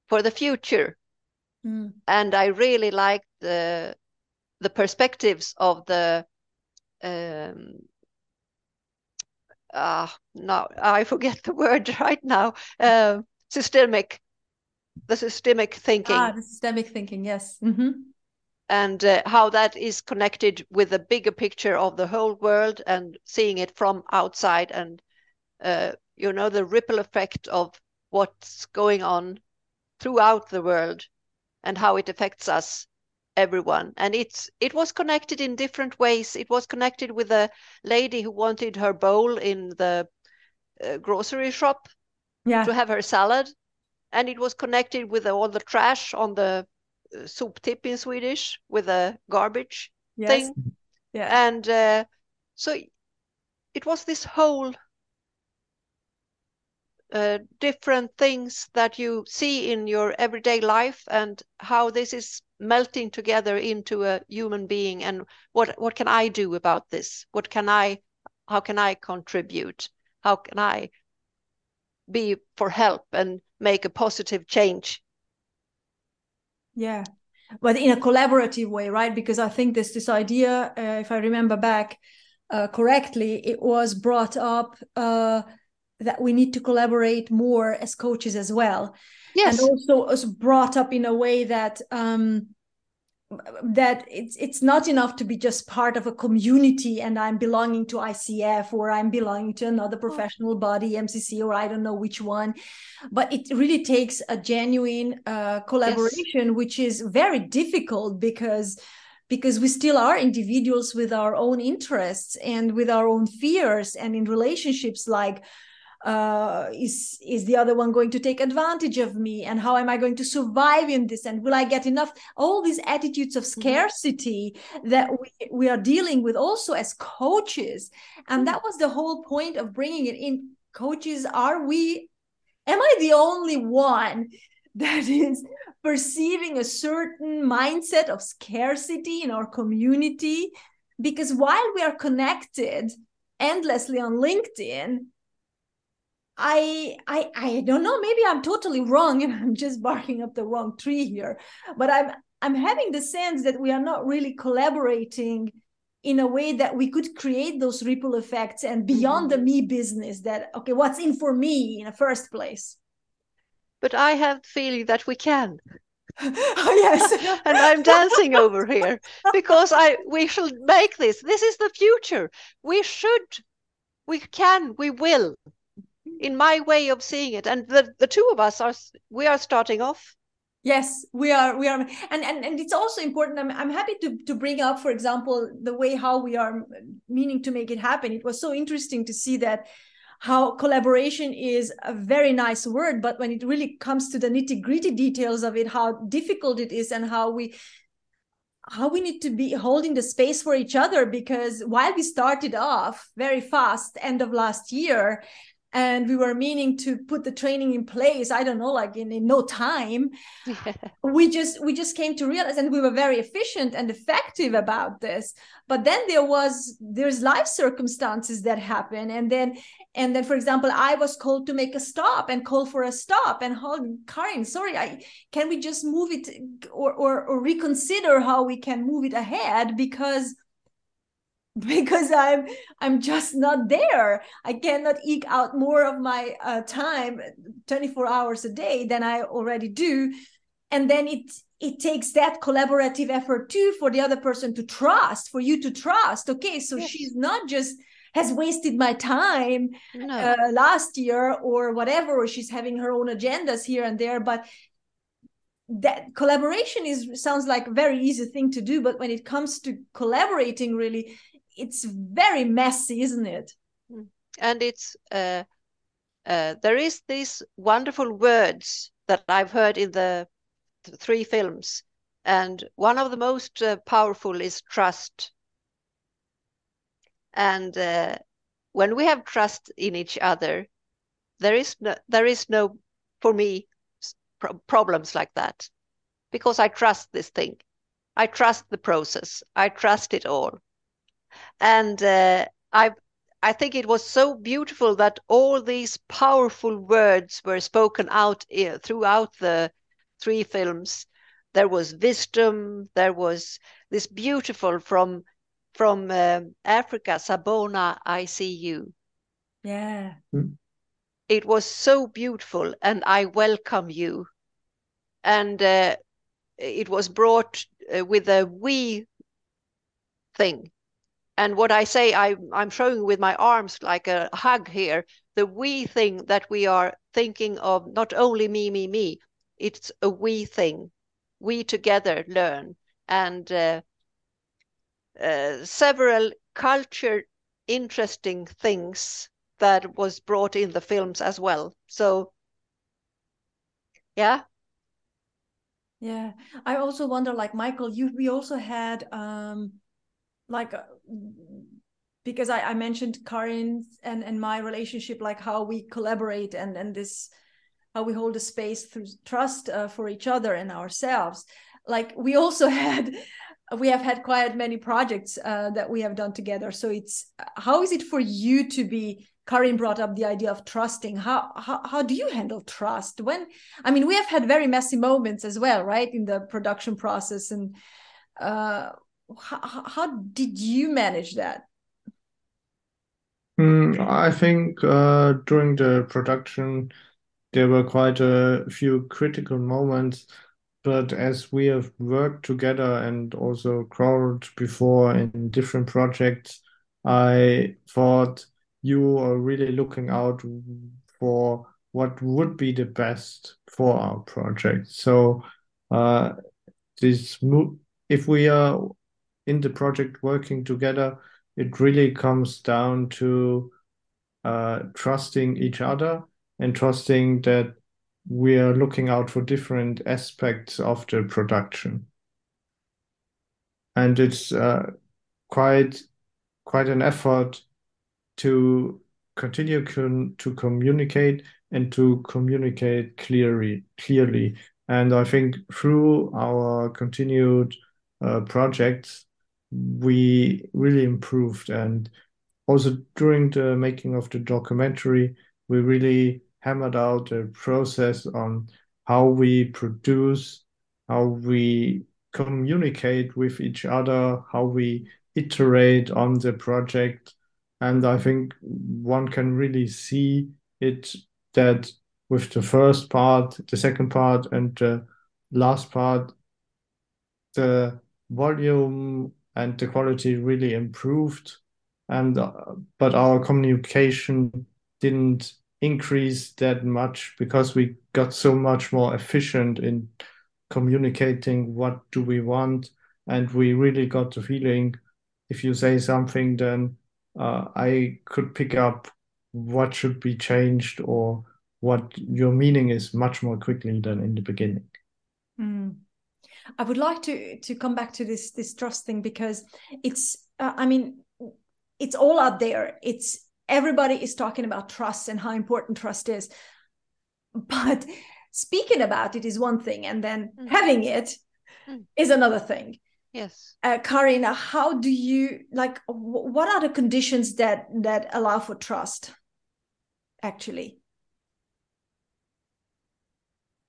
C: for the future. Mm. and i really like the the perspectives of the um uh no i forget the word right now uh, systemic the systemic thinking.
A: Ah, the systemic thinking, yes. Mm-hmm.
C: And uh, how that is connected with the bigger picture of the whole world and seeing it from outside and, uh, you know, the ripple effect of what's going on throughout the world and how it affects us everyone. And it's it was connected in different ways. It was connected with a lady who wanted her bowl in the uh, grocery shop
A: yeah.
C: to have her salad. And it was connected with all the trash on the uh, soptipp in swedish with a garbage
A: yes.
C: thing.
A: Yeah.
C: And uh, so it was this whole uh, different things that you see in your everyday life and how this is melting together into a human being and what what can i do about this? What can i how can i contribute? How can i be for help and make a positive change?
A: Yeah but in a collaborative way right? Because i think this this idea uh, if i remember back uh, correctly it was brought up uh, that we need to collaborate more as coaches as well.
C: Yes.
A: and also was brought up in a way that um, that it's it's not enough to be just part of a community and I'm belonging to ICF or I'm belonging to another professional body EMCC or I don't know which one. But it really takes a genuine uh, collaboration yes. which is very difficult because because we still are individuals with our own interests and with our own fears and in relationships like uh, is is the other one going to take advantage of me and how am i going to survive in this and will i get enough all these attitudes of mm-hmm. scarcity mm-hmm. that we, we are dealing with also as coaches and mm-hmm. that was the whole point of bringing it in coaches are we am i the only one that is perceiving a certain mindset of scarcity in our community because while we are connected endlessly on linkedin I I I don't know. Maybe I'm totally wrong, and I'm just barking up the wrong tree here. But I'm I'm having the sense that we are not really collaborating in a way that we could create those ripple effects and beyond mm-hmm. the me business. That okay, what's in for me in the first place?
C: But I have the feeling that we can.
A: oh, yes,
C: and I'm dancing over here because I we should make this. This is the future. We should, we can, we will in my way of seeing it. And the, the two of us are we are starting off.
A: Yes we are we are. And and, and it's also important I'm, I'm happy to to bring up for example the way how we are meaning to make it happen. It was so interesting to see that how collaboration is a very nice word but when it really comes to the nitty gritty details of it how difficult it is and how we how we need to be holding the space for each other because while we started off very fast end of last year and we were meaning to put the training in place i don't know like in, in no time. Yeah. we just we just came to realize and we were very efficient and effective about this. But then there was there's life circumstances that happen and then and then for example i was called to make a stop and call for a stop and hold carin sorry i can we just move it or, or or reconsider how we can move it ahead? Because because i'm i'm just not there i cannot eke out more of my uh, time 24 hours a day than i already do and then it it takes that collaborative effort too for the other person to trust for you to trust okay so yes. she's not just has wasted my time no. uh, last year or whatever or she's having her own agendas here and there but that collaboration is sounds like a very easy thing to do but when it comes to collaborating really it's very messy, isn't it?
C: Mm. And it's uh, uh, there is these wonderful words that I've heard in the th three films, and one of the most uh, powerful is trust. And uh, when we have trust in each other, there is no, there is no, for me, pro problems like that, because I trust this thing, I trust the process, I trust it all and uh, I I think it was so beautiful that all these powerful words were spoken out throughout the three films. There was wisdom. There was this beautiful from from uh, Africa, Sabona. I see you.
A: Yeah.
B: Mm.
C: It was so beautiful, and I welcome you. And uh, it was brought uh, with a we thing and what I say, I, I'm showing with my arms like a hug here, the we thing that we are thinking of not only me, me, me, it's a we thing. We together learn. And uh, uh, several culture interesting things that was brought in the films as well. So, yeah.
A: Yeah, I also wonder, like Michael, you we also had um, like uh, because I, I mentioned Carin and and my relationship, like how we collaborate and and this how we hold a space through trust uh, for each other and ourselves. Like we also had we have had quite many projects uh, that we have done together. So it's how is it for you to be? Carin brought up the idea of trusting. How, how how do you handle trust when? I mean, we have had very messy moments as well, right, in the production process. And uh, how, how did you manage that?
B: Mm, I think uh, during the production, there were quite a few critical moments but as we have worked together and also crawled before in different projects, I thought you are really looking out for what would be the best for our project. So uh, this if we are in the project working together, it really comes down to uh, trusting each other and trusting that we are looking out for different aspects of the production. And it's uh, quite quite an effort to continue con to communicate and to communicate clearly clearly. And I think through our continued uh, projects, we really improved. And also during the making of the documentary, we really hammered out a process on how we produce, how we communicate with each other, how we iterate on the project. And I think one can really see it that with the first part, the second part, and the last part, the volume and the quality really improved. And uh, but our communication didn't increase that much because we got so much more efficient in communicating what do we want and we really got the feeling if you say something then uh, i could pick up what should be changed or what your meaning is much more quickly than in the beginning
A: mm. I would like to to come back to this this trust thing because it's uh, i mean it's all out there. It's everybody is talking about trust and how important trust is. But speaking about it is one thing and then mm. having it mm. is another thing.
C: Yes.
A: Uh, karina how do you like what are the conditions that that allow for trust actually?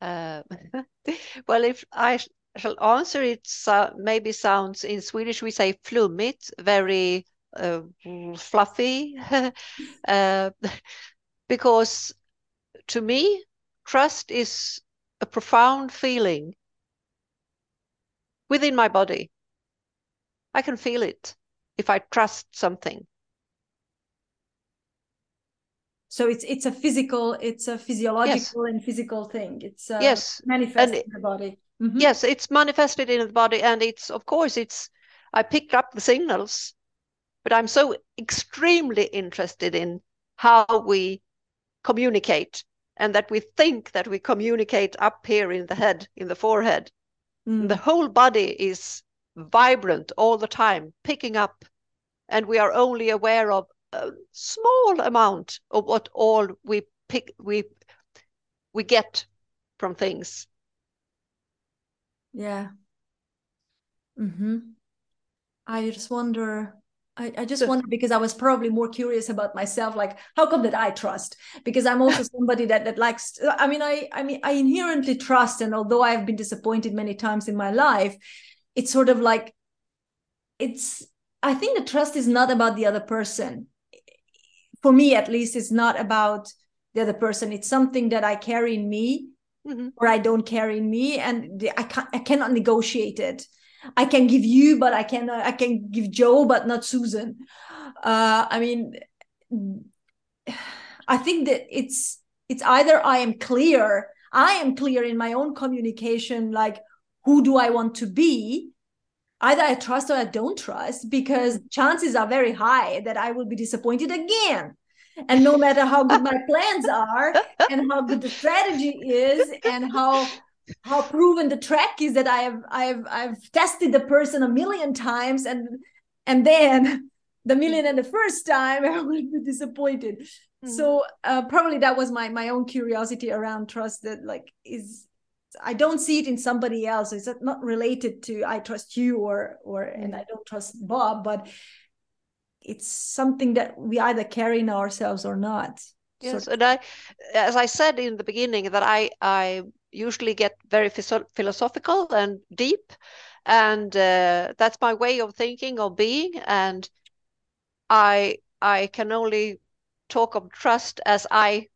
C: Uh, well if i shall answer it uh, maybe sounds in swedish we say flummigt very uh, fluffy. Uh, because to me trust is a profound feeling within my body. I can feel it if i trust something.
A: So it's it's a physical it's a physiological yes. and physical thing. It's uh,
C: yes.
A: Manifested in the body
C: mm-hmm. yes it's manifested in the body and it's of course it's i picked up the signals but I'm so extremely interested in how we communicate and that we think that we communicate up here in the head, in the forehead. Mm. The whole body is vibrant all the time, picking up, and we are only aware of a small amount of what all we pick we we get from things.
A: Yeah. Mm-hmm. I just wonder I, I just wonder because I was probably more curious about myself, like how come that I trust? Because I'm also somebody that that likes. I mean, I I mean, I inherently trust, and although I've been disappointed many times in my life, it's sort of like it's. I think the trust is not about the other person. For me, at least, it's not about the other person. It's something that I carry in me, mm-hmm. or I don't carry in me, and I can't. I cannot negotiate it I can give you, but I can I can give Joe, but not Susan. Uh, I mean, I think that it's it's either I am clear I am clear in my own communication, like who do I want to be? Either I trust or I don't trust, because chances are very high that I will be disappointed again. And no matter how good my plans are and how good the strategy is and how how proven the track is that I have I've I've tested the person a million times and and then the million and the first time I will be disappointed. Mm-hmm. So uh, probably that was my my own curiosity around trust that like is I don't see it in somebody else. It's not related to I trust you or or and I don't trust Bob, but it's something that we either carry in ourselves or not.
C: Yes, so, and I, as I said in the beginning, that I I usually get very philosophical and deep, and uh, that's my way of thinking of being. And I I can only talk of trust as I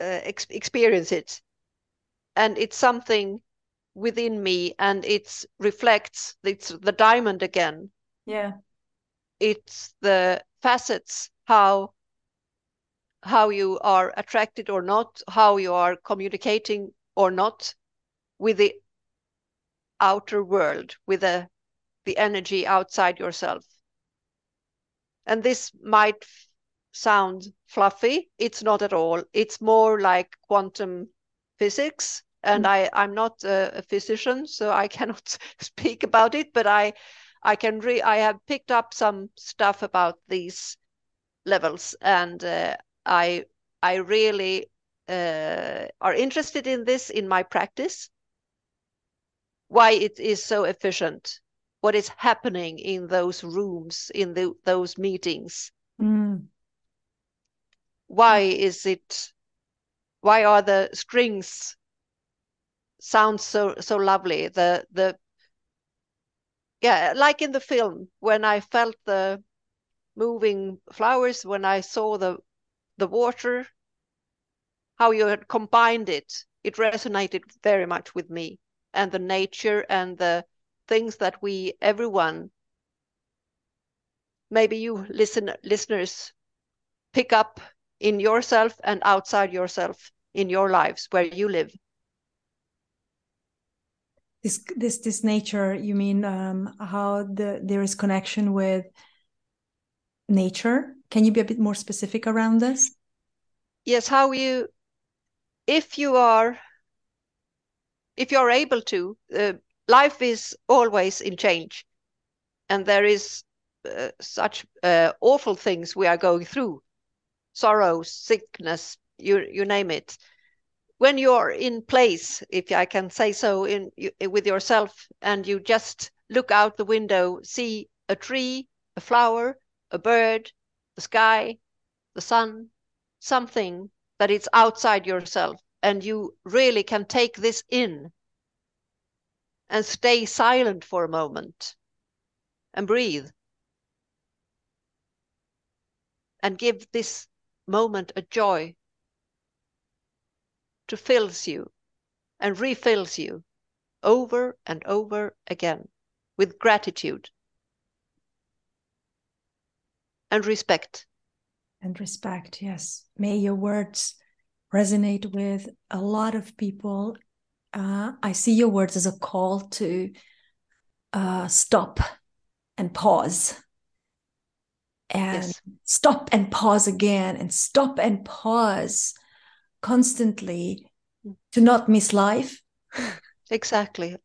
C: uh, ex experience it, and it's something within me, and it reflects. It's the diamond again.
A: Yeah,
C: it's the facets how how you are attracted or not, how you are communicating or not with the outer world, with the, the energy outside yourself. And this might sound fluffy. It's not at all. It's more like quantum physics. And mm. I, I'm not a, a physician, so I cannot speak about it, but I, I can re I have picked up some stuff about these levels, and uh, I I really uh, are interested in this in my practice. Why it is so efficient, what is happening in those rooms, in the, those meetings.
A: Mm.
C: Why is it? Why are the strings sound so so lovely? The the yeah, like in the film when I felt the moving flowers, when I saw the the water, how you had combined it, it resonated very much with me. And the nature and the things that we everyone maybe you listen listeners pick up in yourself and outside yourself in your lives where you live
A: this this this nature you mean um how the there is connection with nature? Can you be a bit more specific around this?
C: Yes how you if you are if you are able to uh, life is always in change. And there is uh, such uh, awful things we are going through. Sorrow sickness you you name it when you're in place if i can say so in with yourself and you just look out the window see a tree a flower a bird the sky the sun something that it's outside yourself and you really can take this in and stay silent for a moment and breathe. And give this moment a joy to fills you and refills you over and over again with gratitude and respect.
A: And respect, yes. May your words resonate with a lot of people. Uh, I see your words as a call to uh, stop and pause. And yes. stop and pause again, and stop and pause constantly to not miss life.
C: Exactly.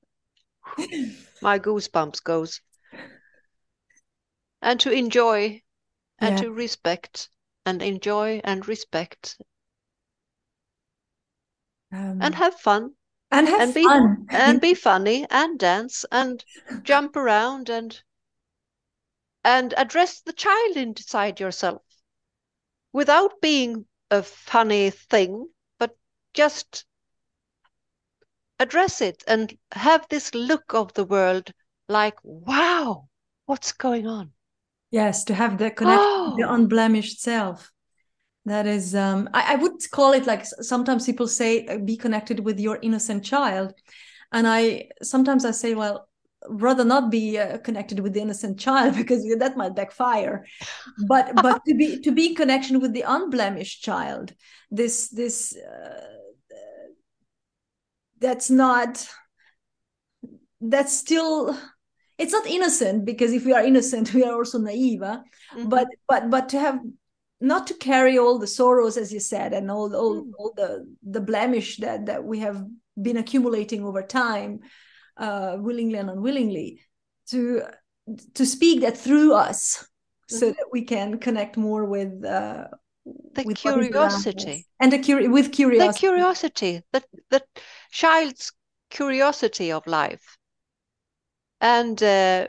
C: My goosebumps goes. And to enjoy and yeah. to respect and enjoy and respect um, and have fun
A: and have
C: and
A: be, fun
C: and be funny and dance and jump around and and address the child inside yourself without being a funny thing but just address it and have this look of the world like wow what's going on?
A: Yes to have the connection oh. the unblemished self. That is um I, I would call it like sometimes people say uh, be connected with your innocent child. And i sometimes i say well rather not be uh, connected with the innocent child because that might backfire but but to be to be in connection with the unblemished child this this uh, that's not that's still it's not innocent because if we are innocent we are also naive mm-hmm. but but but to have not to carry all the sorrows as you said and all all, mm. all the the blemish that that we have been accumulating over time uh willingly and unwillingly to to speak that through us mm-hmm. so that we can connect more with uh
C: the with curiosity.
A: And the curi- with curiosity
C: the curiosity. the the child's curiosity of life. And uh,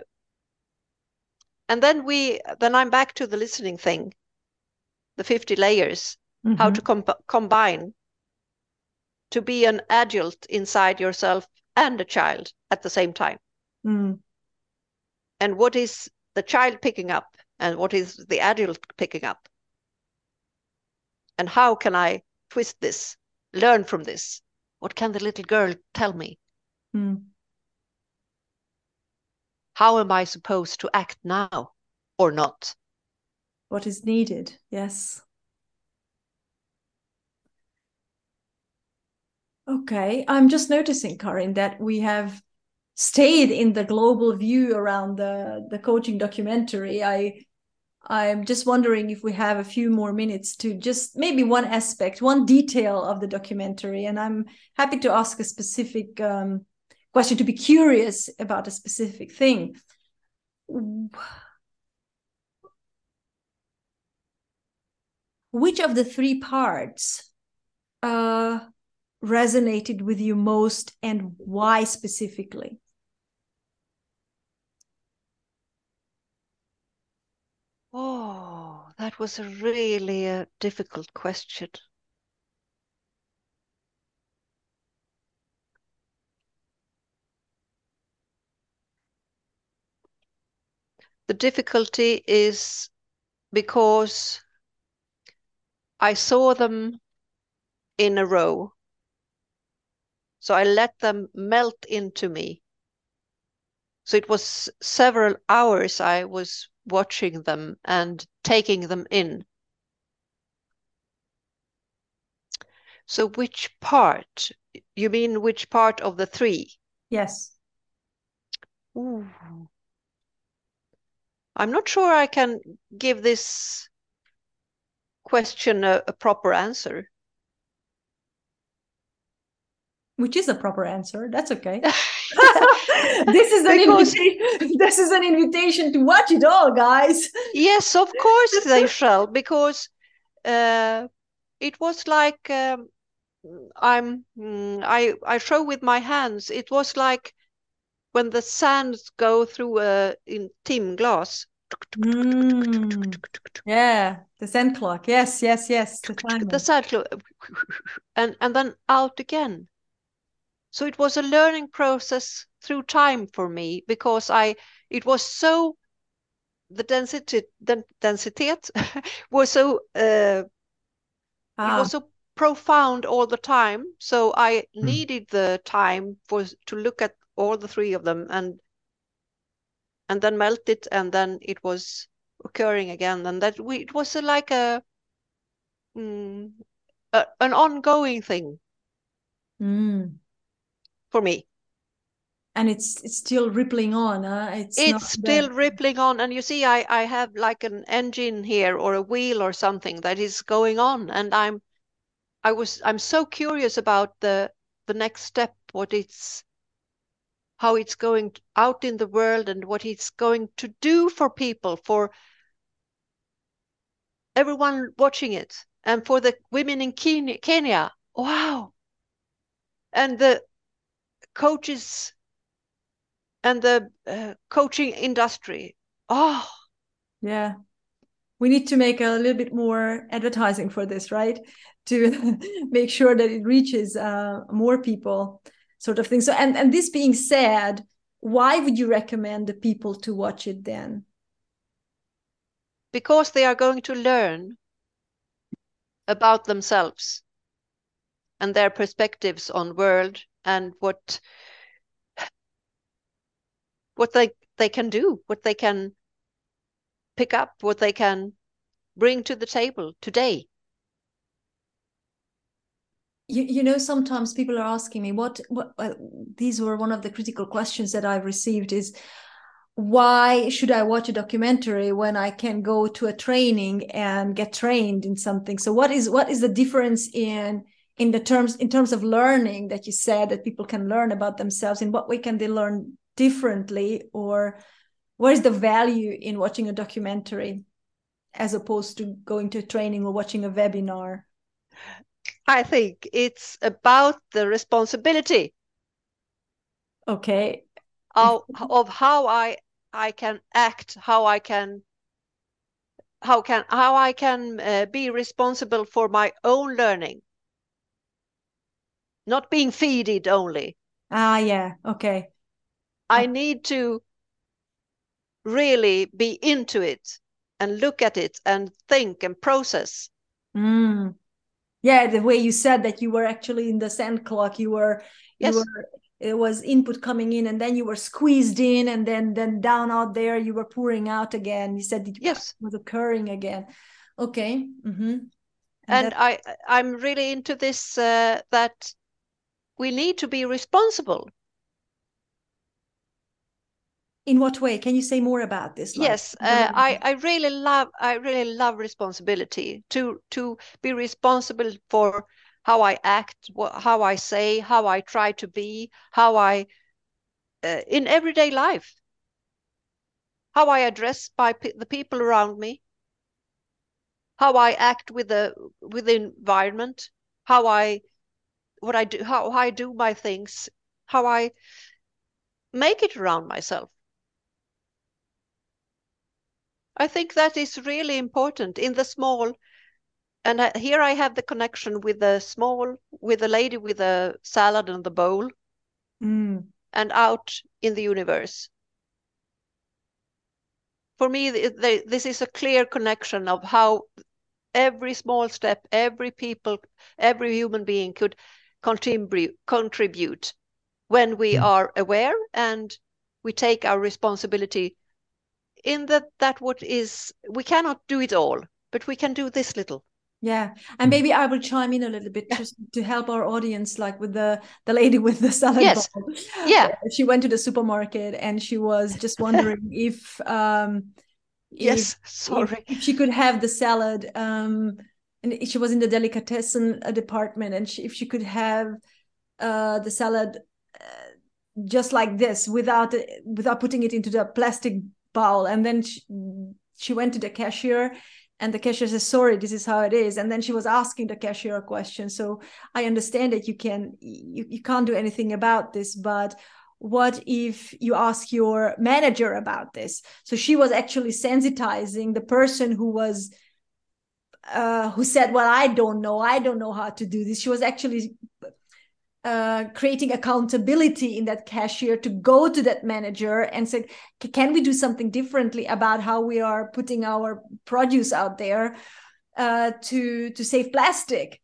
C: and then we then i'm back to the listening thing the 50 layers mm-hmm. how to com- combine to be an adult inside yourself and a child at the same time.
A: Mm.
C: and what is the child picking up? And what is the adult picking up? And how can i twist this learn from this? What can the little girl tell me?
A: Mm.
C: how am i supposed to act now or not?
A: What is needed yes okay i'm just noticing carin that we have stayed in the global view around the the coaching documentary. I i'm just wondering if we have a few more minutes to just maybe one aspect one detail of the documentary and i'm happy to ask a specific um, question to be curious about a specific thing. Which of the three parts uh, resonated with you most and why specifically
C: Oh, that was a really a difficult question. The difficulty is because I saw them in a row. So I let them melt into me. So it was several hours I was watching them and taking them in. So which part? You mean which part of the three?
A: Yes.
C: Ooh. I'm not sure I can give this question a, a proper answer
A: which is a proper answer. That's okay. this is an because... invitation. This is an invitation to watch it all, guys.
C: yes, of course they shall, because uh, it was like um, I'm. Mm, I I show with my hands. It was like when the sands go through a in timglas.
A: Mm. Yeah, the sand clock. Yes, yes, yes.
C: The, the sand clock, and and then out again so it was a learning process through time for me because I it was so the density the density was so uh, ah. it was so profound all the time. So I mm. needed the time for to look at all the three of them and and then melt it and then it was occurring again and that we it was a, like a, mm, a, an ongoing thing.
A: Mm
C: for me.
A: And it's it's still rippling on huh?
C: it's it's still rippling on. And you see i i have like an engine here or a wheel or something that is going on. And i'm i was i'm so curious about the the next step what it's how it's going out in the world and what it's going to do for people for everyone watching it and for the women in kenya, kenya. wow. And the coaches and the uh, coaching industry. Oh,
A: yeah. We need to make a little bit more advertising for this, right? To make sure that it reaches uh, more people, sort of thing. So, and and this being said, why would you recommend the people to watch it then?
C: Because they are going to learn about themselves and their perspectives on world and what what they they can do, what they can pick up, what they can bring to the table today.
A: you, you know sometimes people are asking me what what uh, these were one of the critical questions that i've received is why should i watch a documentary when i can go to a training and get trained in something so what is what is the difference in in the terms in terms of learning that you said that people can learn about themselves in what way can they learn differently or what is the value in watching a documentary as opposed to going to a training or watching a webinar?
C: I think it's about the responsibility
A: okay.
C: of, of how i I can act, how I can how can how I can uh, be responsible for my own learning, not being feeded only.
A: Ah, yeah, okay.
C: I need to really be into it and look at it and think and process.
A: Mm. Yeah, the way you said that you were actually in the sand clock, you were
C: yes.
A: you were it was input coming in and then you were squeezed in and then then down out there you were pouring out again you said it
C: yes
A: was occurring again okay mm-hmm. and,
C: and i i'm really into this uh, that we need to be responsible.
A: In what way? Can you say more about this
C: like, yes uh, i i really love i really love responsibility to to be responsible for how I act, how I say, how I try to be, how I, uh, in everyday life, how I address by the people around me, how I act with the with the environment, how I, what I do, how, I do my things, how I make it around myself. I think that is really important in the small and I, here I have the connection with the small, with the lady with the salad and the bowl,
A: mm.
C: and out in the universe. For me, this is a clear connection of how every small step, every people, every human being could contribute, contribute when we mm. are aware and we take our responsibility in that that what is we cannot do it all but we can do this little
A: yeah, and maybe I will chime in a little bit just to help our audience, like with the the lady with the salad
C: yes.
A: bowl.
C: Yeah,
A: she went to the supermarket and she was just wondering if um
C: yes, if, sorry,
A: if, if, she could have the salad. Um, and she was in the delicatessen uh, department, and she, if she could have uh the salad uh, just like this without without putting it into the plastic bowl, and then she, she went to the cashier and the cashier says sorry this is how it is. And then she was asking the cashier a question. So i understand that you can you, you can't do anything about this but what if you ask your manager about this? So she was actually sensitizing the person who was uh, who said well i don't know i don't know how to do this she was actually uh, creating accountability in that cashier to go to that manager and say, can we do something differently about how we are putting our produce out there uh, to to save plastic?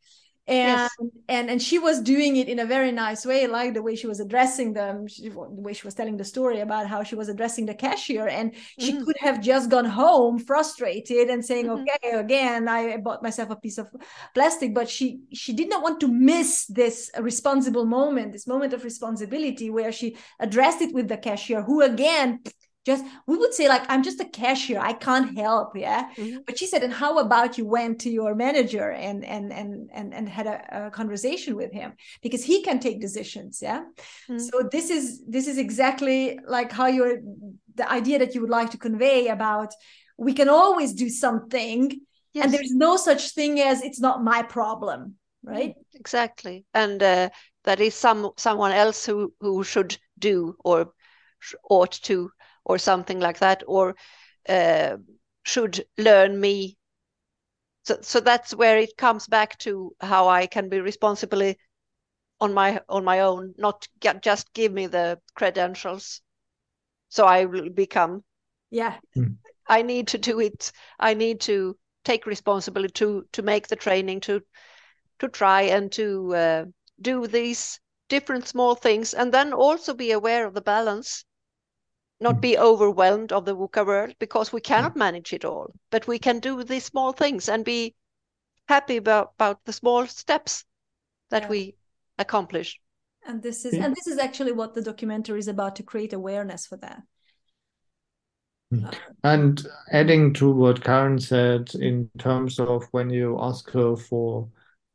A: And yes. and and she was doing it in a very nice way like the way she was addressing them she, the way she was telling the story about how she was addressing the cashier and she mm-hmm. could have just gone home frustrated and saying mm-hmm. okay again i bought myself a piece of plastic but she she did not want to miss this responsible moment this moment of responsibility where she addressed it with the cashier who again just we would say like i'm just a cashier. I can't help yeah? Mm-hmm. but she said and how about you went to your manager and and and and, and had a, a conversation with him? Because he can take decisions yeah? Mm-hmm. so this is this is exactly like how you're the idea that you would like to convey about we can always do something yes. and there's no such thing as it's not my problem right?
C: Exactly. And uh, that is some someone else who who should do or ought to or something like that, or uh, should learn me. So, so that's where it comes back to how I can be responsibly on my on my own, not get, just give me the credentials, so I will become.
A: Yeah,
B: mm.
C: I need to do it. I need to take responsibility to to make the training to to try and to uh, do these different small things and then also be aware of the balance not hmm. be overwhelmed of the VUCA world because we cannot manage it all. But we can do these small things and be happy about, about the small steps that yeah. we accomplish
A: and this is yeah. and this is actually what the documentary is about to create awareness for that
B: hmm. and adding to what Carin said in terms of when you ask her for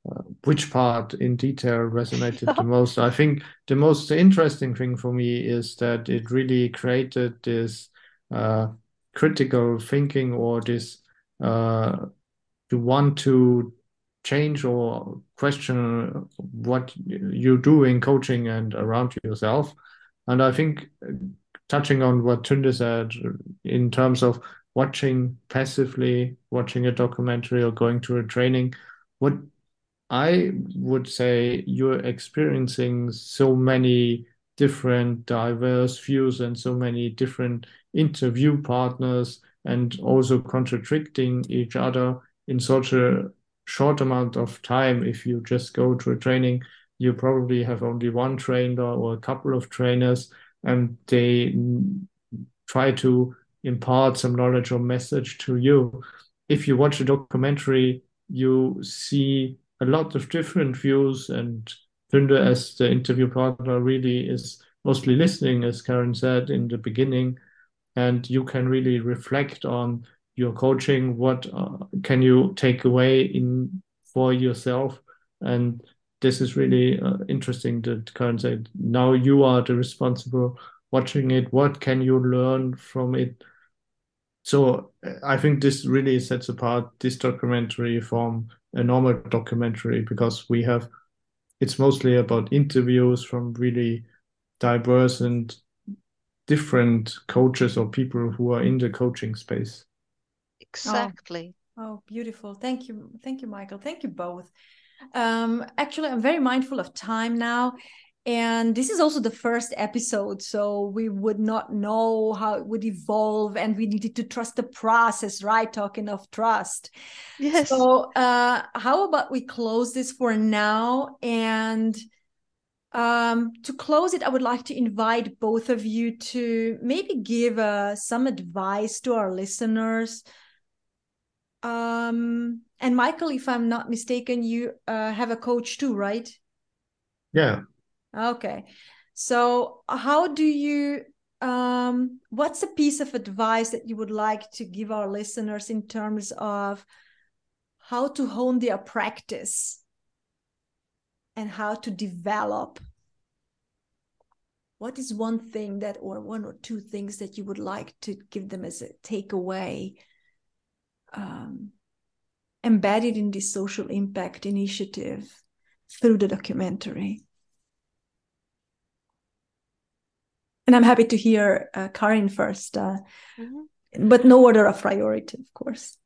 B: uh, which part in detail resonated the most, I think the most interesting thing for me is that it really created this uh, critical thinking or this uh, you want to change or question what you do in coaching and around yourself. And I think uh, touching on what Tünde said in terms of watching passively, watching a documentary or going to a training, what I would say you're experiencing so many different diverse views and so many different interview partners and also contradicting each other in such a short amount of time. If you just go to a training you probably have only one trainer or a couple of trainers and they try to impart some knowledge or message to you. If you watch a documentary you see a lot of different views and Tünde as the interview partner really is mostly listening as Carin said in the beginning. And you can really reflect on your coaching what uh, can you take away in for yourself? And this is really uh, interesting that Carin said now you are the responsible watching it. What can you learn from it? So uh, i think this really sets apart this documentary from a normal documentary because we have it's mostly about interviews from really diverse and different coaches or people who are in the coaching space.
C: Exactly.
A: Oh, oh beautiful. Thank you. Thank you, Michael. Thank you both. Um, actually, I'm very mindful of time now. And this is also the first episode, so we would not know how it would evolve, and we needed to trust the process, right? Talking of trust.
C: Yes.
A: So, uh, how about we close this for now? And um, to close it, I would like to invite both of you to maybe give uh, some advice to our listeners. Um, and Michael, if I'm not mistaken, you uh, have a coach too, right?
B: Yeah.
A: Okay. So, how do you? Um, what's a piece of advice that you would like to give our listeners in terms of how to hone their practice and how to develop what is one thing that or one or two things that you would like to give them as a takeaway um, embedded in this social impact initiative through the documentary and i'm happy to hear uh, carin first uh, mm-hmm. but no order of priority of course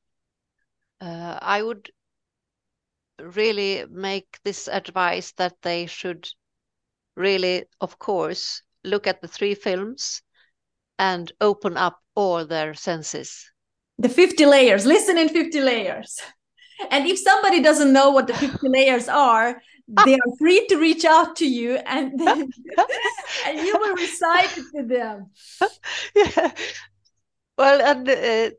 C: uh, i would really make this advice that they should really, of course, look at the three films and open up all their senses.
A: The 50 layers, listen in 50 layers. And if somebody doesn't know what the 50 layers are, they are free to reach out to you and, then, and you will recite it to them.
C: Yeah. Well, and uh,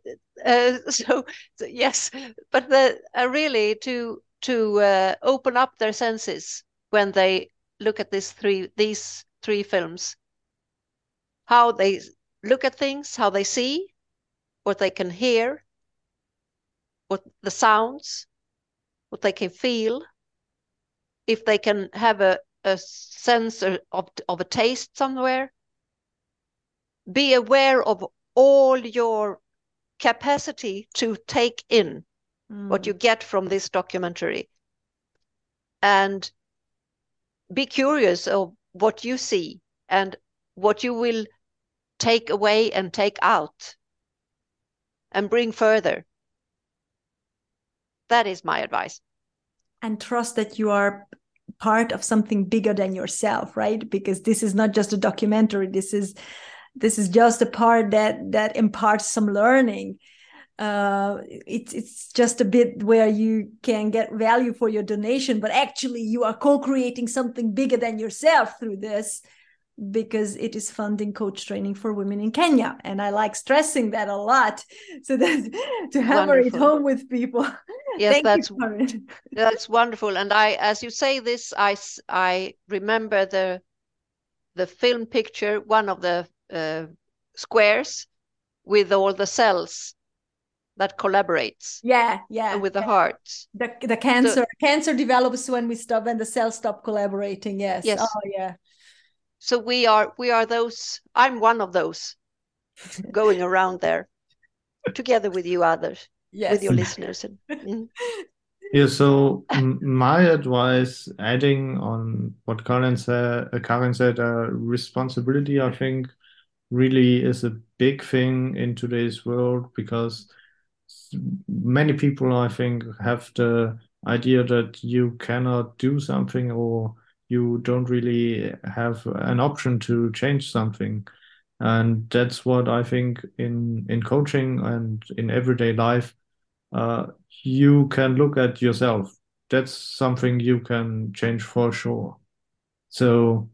C: uh, so, so, yes, but the, uh, really to to uh, open up their senses when they look at these three these three films how they look at things how they see what they can hear what the sounds what they can feel if they can have a, a sense of, of a taste somewhere be aware of all your capacity to take in mm. what you get from this documentary. And be curious of what you see and what you will take away and take out and bring further. That is my advice.
A: And trust that you are part of something bigger than yourself right? Because this is not just a documentary. This is this is just a part that that imparts some learning. Uh, it's it's just a bit where you can get value for your donation, but actually you are co-creating something bigger than yourself through this. Because it is funding coach training for women in Kenya. And I like stressing that a lot so that to hammer Wonderful. it home with people.
C: Yes, that's that's wonderful. And I, as you say this, I, I remember the the film picture, one of the uh, squares with all the cells that collaborates.
A: Yeah, yeah.
C: With the heart.
A: The the cancer so, cancer develops when we stop when the cells stop collaborating. Yes. Yes. Oh yeah.
C: So we are we are those. I'm one of those going around there together with you others, yes. with your listeners. And, mm.
B: Yeah, so my advice, adding on what Carin said, uh, Carin said, uh, responsibility, I think, really is a big thing in today's world because many people, I think, have the idea that you cannot do something or you don't really have an option to change something. And that's what I think in, in coaching and in everyday life, uh, you can look at yourself. That's something you can change for sure. So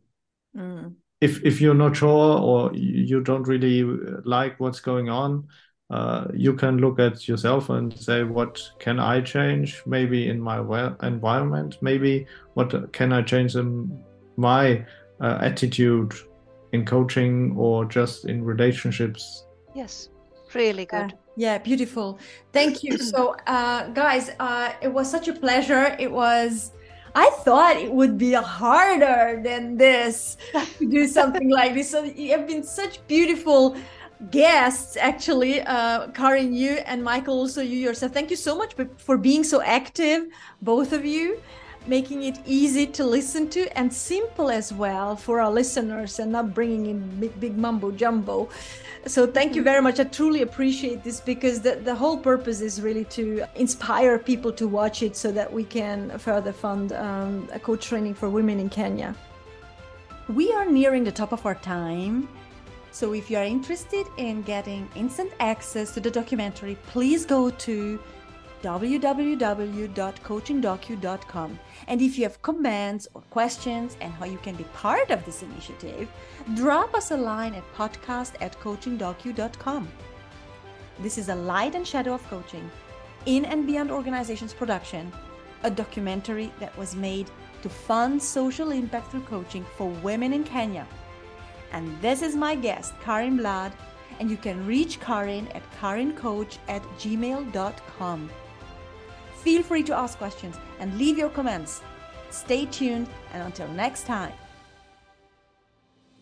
B: mm. if if you're not sure or you don't really like what's going on, uh, you can look at yourself and say, what can I change? Maybe in my environment, maybe what can I change in my uh, attitude in coaching or just in relationships?
C: Yes, really good.
A: Yeah, yeah beautiful. Thank you. so, uh, guys, uh, it was such a pleasure. It was. I thought it would be harder than this to do something like this. So you have been such beautiful guests actually uh carin you and michael also you yourself. Thank you so much for being so active both of you making it easy to listen to and simple as well for our listeners and not bringing in big, big mumbo jumbo. So thank you very much. I truly appreciate this because the, the whole purpose is really to inspire people to watch it so that we can further fund um, a coach training for women in kenya. We are nearing the top of our time so if you are interested in getting instant access to the documentary, please go to www.coachingdocu.com. And if you have comments or questions and how you can be part of this initiative, drop us a line at podcast at coachingdocu.com. This is a light and shadow of coaching in and beyond organizations production, a documentary that was made to fund social impact through coaching for women in Kenya and this is my guest, Carin Bladh. And you can reach Carin at karincoach at gmail.com. Feel free to ask questions and leave your comments. Stay tuned, and until next time.